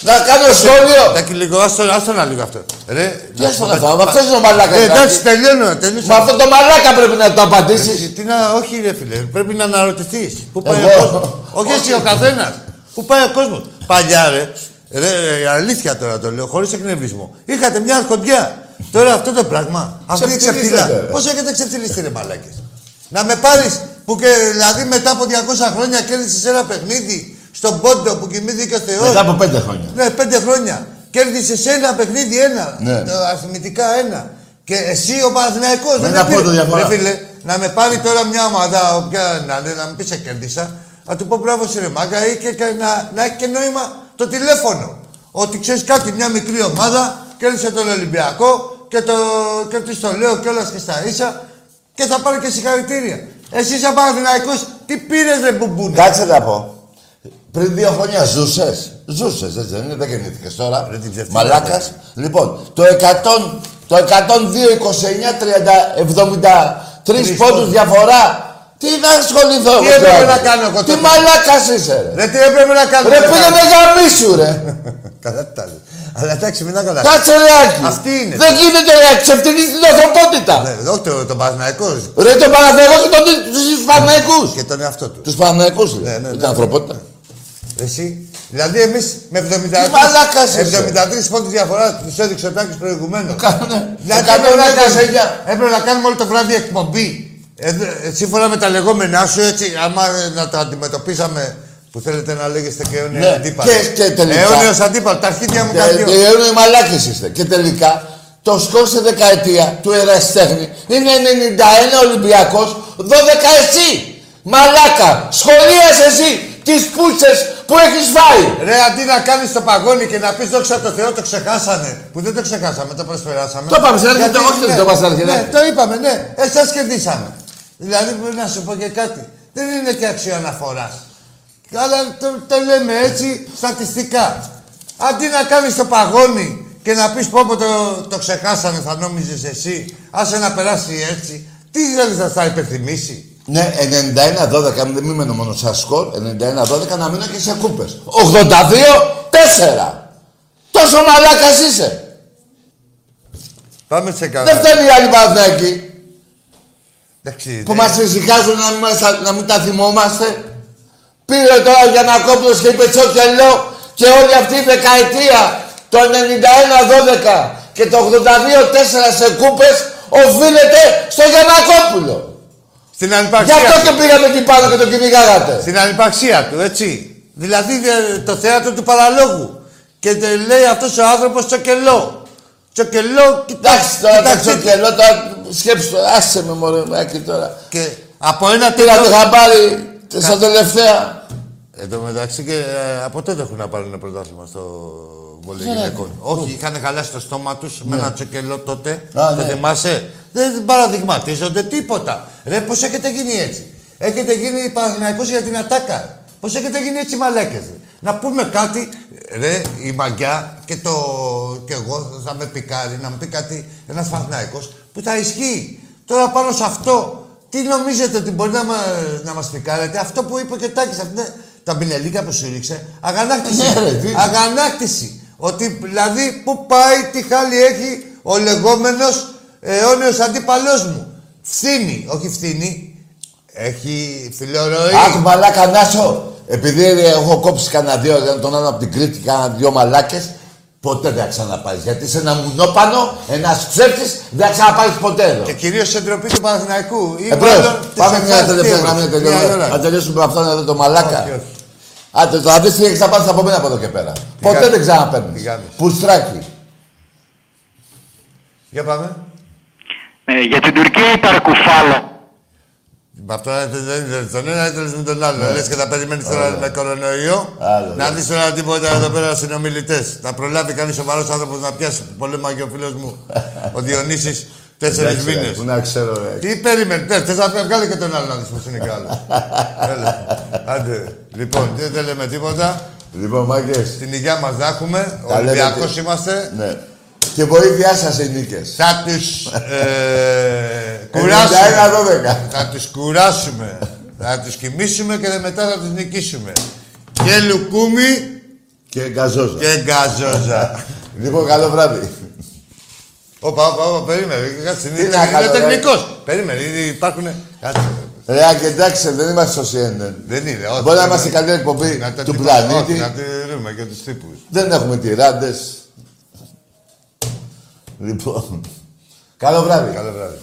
να κάνω σχόλιο. Εντάξει, λίγο, άστο, άστο να λίγο αυτό. Ρε, Τι άστο να φάω, αυτός είναι ο μαλάκας. Ε, εντάξει, Νάκη. τελειώνω, τελείωσα. Με αυτό το μαλάκα πρέπει να το απαντήσεις. Ε, Τι να, όχι ρε φίλε, πρέπει να αναρωτηθείς. Πού πάει Εγώ; ο κόσμος; Όχι εσύ, ο καθένας. Πού πάει ο κόσμος; Παλιά ρε, ρε, ε, αλήθεια τώρα το λέω, χωρίς εκνευρισμό. Είχατε μια αρχοντιά. Τώρα αυτό το πράγμα, αυτή η Ξεφτυλίσετε, ξεφτυλά. ρε. Πώς έχετε ξεφτυλιστεί ρε μαλάκες; Να με πάρεις που και δηλαδή μετά από 200 χρόνια κέρδισες ένα παιχνίδι; Στον πόντο που κοιμήθηκε ο Θεός. Μετά από πέντε χρόνια. Ναι, πέντε χρόνια. Κέρδισε ένα παιχνίδι ένα. Ναι. Το αριθμητικά ένα. Και εσύ ο Παναθηναϊκός Με δεν ένα με πήρε. πόντο διαφορά. Ρε φίλε, να με πάρει τώρα μια ομάδα, όποια να είναι, να μου πει σε κέρδισα, να του πω μπράβο σε ρε μάγκα ή και, και να, να έχει και νόημα το τηλέφωνο. Ότι ξέρεις κάτι, μια μικρή ομάδα κέρδισε τον Ολυμπιακό και, το, και της το λέω κιόλας και στα ίσα και θα πάρει και συγχαρητήρια. Εσύ είσαι Παναθηναϊκός, τι πήρες ρε μπουμπούνα; Κάτσε να πω. Πριν δύο χρόνια ζούσες. Ζούσες, έτσι δεν είναι, δεν γεννήθηκες τώρα. Ρε, την ψευτή Μαλάκας. Λοιπόν, το 100, το 102, 29, 30, 73 πόντους διαφορά. Τι να ασχοληθώ Τι εγώ έπρεπε τώρα. να κάνω εγώ Τι τότε; μαλάκας είσαι ρε. Ρε τι έπρεπε να κάνω. Ρε ρε, πήγαινε γαμίσου ρε. Καλά τα λέει. Αλλά εντάξει, μην τα καλά. Κάτσε ρε Άκη. Αυτή είναι. Δεν γίνεται ρε, ξεφτυλίζει την ανθρωπότητα. Ναι, όχι το, το Παναθηναϊκός. Ρε τον Παναθηναϊκός και τον, τους Παναθηναϊκούς. Και τον εαυτό τους. Τους Παναθηναϊκούς Ναι, ρε. ναι, Την ναι. ανθρωπότητα. Εσύ. Δηλαδή εμείς με 73, μαλάκας είσαι. 73 πόντους διαφορά τους έδειξε ο Τάκης προηγουμένως. Κάνε. Δηλαδή Έκαμε έπρεπε να, ένα κάνουμε, 29. έπρεπε να κάνουμε όλο το βράδυ εκπομπή. Ε, δε- ε, σύμφωνα με τα λεγόμενά σου, έτσι, άμα ε, να τα αντιμετωπίσαμε που θέλετε να λέγεστε και αιώνιο Ναι, αντίπαλο. και- και τελικά. Αιώνιος αντίπαλο, τα αρχίδια μου τα Και- δυο. και οι μαλάκες είστε. Και τελικά το σκορ στη δεκαετία του Εραστέχνη είναι 91 Ολυμπιακός, 12 εσύ. Μαλάκα, σχολίασε εσύ τις πούτσες που έχεις φάει. Ρε, αντί να κάνεις το παγόνι και να πεις δόξα τω Θεώ, το ξεχάσανε. Που δεν το ξεχάσαμε, το προσφεράσαμε. Το είπαμε στην αρχή, Γιατί- το- όχι, δεν ναι, το είπαμε στην αρχή, Ναι, ναι. το είπαμε, ναι. Εσάς κερδίσαμε. Δηλαδή, μπορεί να σου πω και κάτι. Δεν είναι και αξία αναφοράς. Αλλά το, το λέμε έτσι στατιστικά. Αντί να κάνεις το παγόνι και να πεις πω πω το, το ξεχάσανε, θα νόμιζες εσύ. Άσε να περάσει έτσι. Τι θέλεις να στα υπενθυμίσει. Ναι, 91-12, μην μην μένω μόνο σαν σκορ, 91-12 να μείνω και σε κούπες. 82-4. Τόσο μαλάκας είσαι. Πάμε σε κανένα. Δεν φταίνει οι άλλοι Παναθηναϊκοί Εντάξει, που ναι. μας ησυχάζουν να μην, μας- να μην τα θυμόμαστε. Πήρε τώρα για να κόμπλος και είπε τσόκελο και όλη αυτή η δεκαετία το 91-12 και το 82-4 σε κούπες οφείλεται στο Γιανακόπουλο. Στην Γι' ανυπαρξία αυτό του. και πήγαμε εκεί πάνω και το κυνηγάγατε. Στην ανυπαρξία του, έτσι. Δηλαδή δε- το θέατρο του παραλόγου. Και τε- λέει αυτός ο άνθρωπος τσοκελό. Τσοκελό, κοιτάξτε. Εντάξει τώρα το κοιτάξτε. τσόκελο, τώρα σκέψου το, άσε με μωρέ Μάκη τώρα. Και από ένα Πήρατε τέλος... χαμπάρι στα τελευταία. Εν τω μεταξύ και ε, από τότε έχουν να πάρουν πρωτάθλημα στο βολέι γυναικών. Όχι, είχαν χαλάσει το στόμα τους με ένα τσοκελό τότε. Ναι. Α, το ναι. θυμάσαι; Δεν παραδειγματίζονται τίποτα. Ρε, πώς έχετε γίνει έτσι; Έχετε γίνει Παναθηναϊκός για την ατάκα. Πώς έχετε γίνει έτσι μαλάκες; ρε. Να πούμε κάτι, ρε, η μαγιά και, το, και εγώ θα με πικάρει, να μου πει κάτι ένας Παναθηναϊκός που θα ισχύει. Τώρα πάνω σε αυτό, τι νομίζετε ότι μπορεί να, μα, να μας πικάρετε; Αυτό που είπε και ο Τάκης, αυτή είναι τα μπινελίκα που σου ρίξε. Αγανάκτηση. Ναι, ρε, τι- Αγανάκτηση. Ότι δηλαδή πού πάει, τι χάλι έχει ο λεγόμενος αιώνιος αντίπαλός μου. Φθήνει, όχι φθήνει. Έχει φιλορωή. Άκου μαλάκα Νάσο, επειδή έχω κόψει κανένα δύο, έναν τον άλλο από την Κρήτη, κανένα δύο μαλάκες, ποτέ δεν θα ξαναπάρεις. Γιατί είσαι ένα μουνόπανο, ένας ψεύτης, δεν θα ξαναπάρεις ποτέ εδώ. Και κυρίως σε ντροπή του Παναθηναϊκού. Ή Ε, πρόεδρε, μάλλον της πάμε μια Εθνικής τελευταία Τύπου. γραμμή να Μια τελειώσουμε. ώρα. Να τελειώσουμε με αυτόν εδώ το μαλάκα. Όχι, όχι. Άντε, θα δεις τι έχεις να πάρεις από μένα από εδώ και πέρα. Ποτέ κάνεις. δεν ξαναπαίρνεις. Τι κάνεις. Πουστράκι. Για πάμε. Ε, για την Τουρκία ή Παρακουφάλο. Με αυτό δεν ήθελες τον ένα, ήθελες με τον άλλο. Λες και θα περιμένεις τώρα με κορονοϊό. Ναι. Άλλο, να ναι. δεις τώρα τίποτα εδώ πέρα συνομιλητές. Να προλάβει κανείς σοβαρός άνθρωπος να πιάσει πολέμα και ο φίλος μου. ο Διονύσης Τέσσερις Εντάξει, ρε, μήνες. Πού να ξέρω, ρε. Τι περίμενε, τε, θες να βγάλει και τον άλλο να δεις πώς είναι κι άλλος. Έλα. Άντε, λοιπόν, δεν, δεν λέμε τίποτα. Λοιπόν, μάγκες. Την υγεία μας να έχουμε. Τα λέτε Ολυμπιακός και- είμαστε. Ναι. Και βοήθειά σας οι νίκες. Θα τους ε, κουράσουμε. 91-12. θα τους κουράσουμε. θα τους κοιμήσουμε και μετά θα τους νικήσουμε. Και λουκούμι Και γκαζόζα. και γκαζόζα. Λοιπόν, καλό βράδυ. Όπα, όπα, όπα, περίμενε. Κάτσε, είναι, Τι να είναι κάνω, ρε. τεχνικός. Περίμενε, είναι- υπάρχουν... Κάτσε. Ρε, Άκη, εντάξει, δεν είμαστε στο CNN. Δεν είναι, όχι. Μπορεί να είμαστε η καλύτερη εκπομπή Να τα του τυπώσουμε, όχι, πλανήτη. Να τηρούμε και τους τύπους. Δεν έχουμε τυράντες. Λοιπόν, καλό βράδυ. Καλό βράδυ.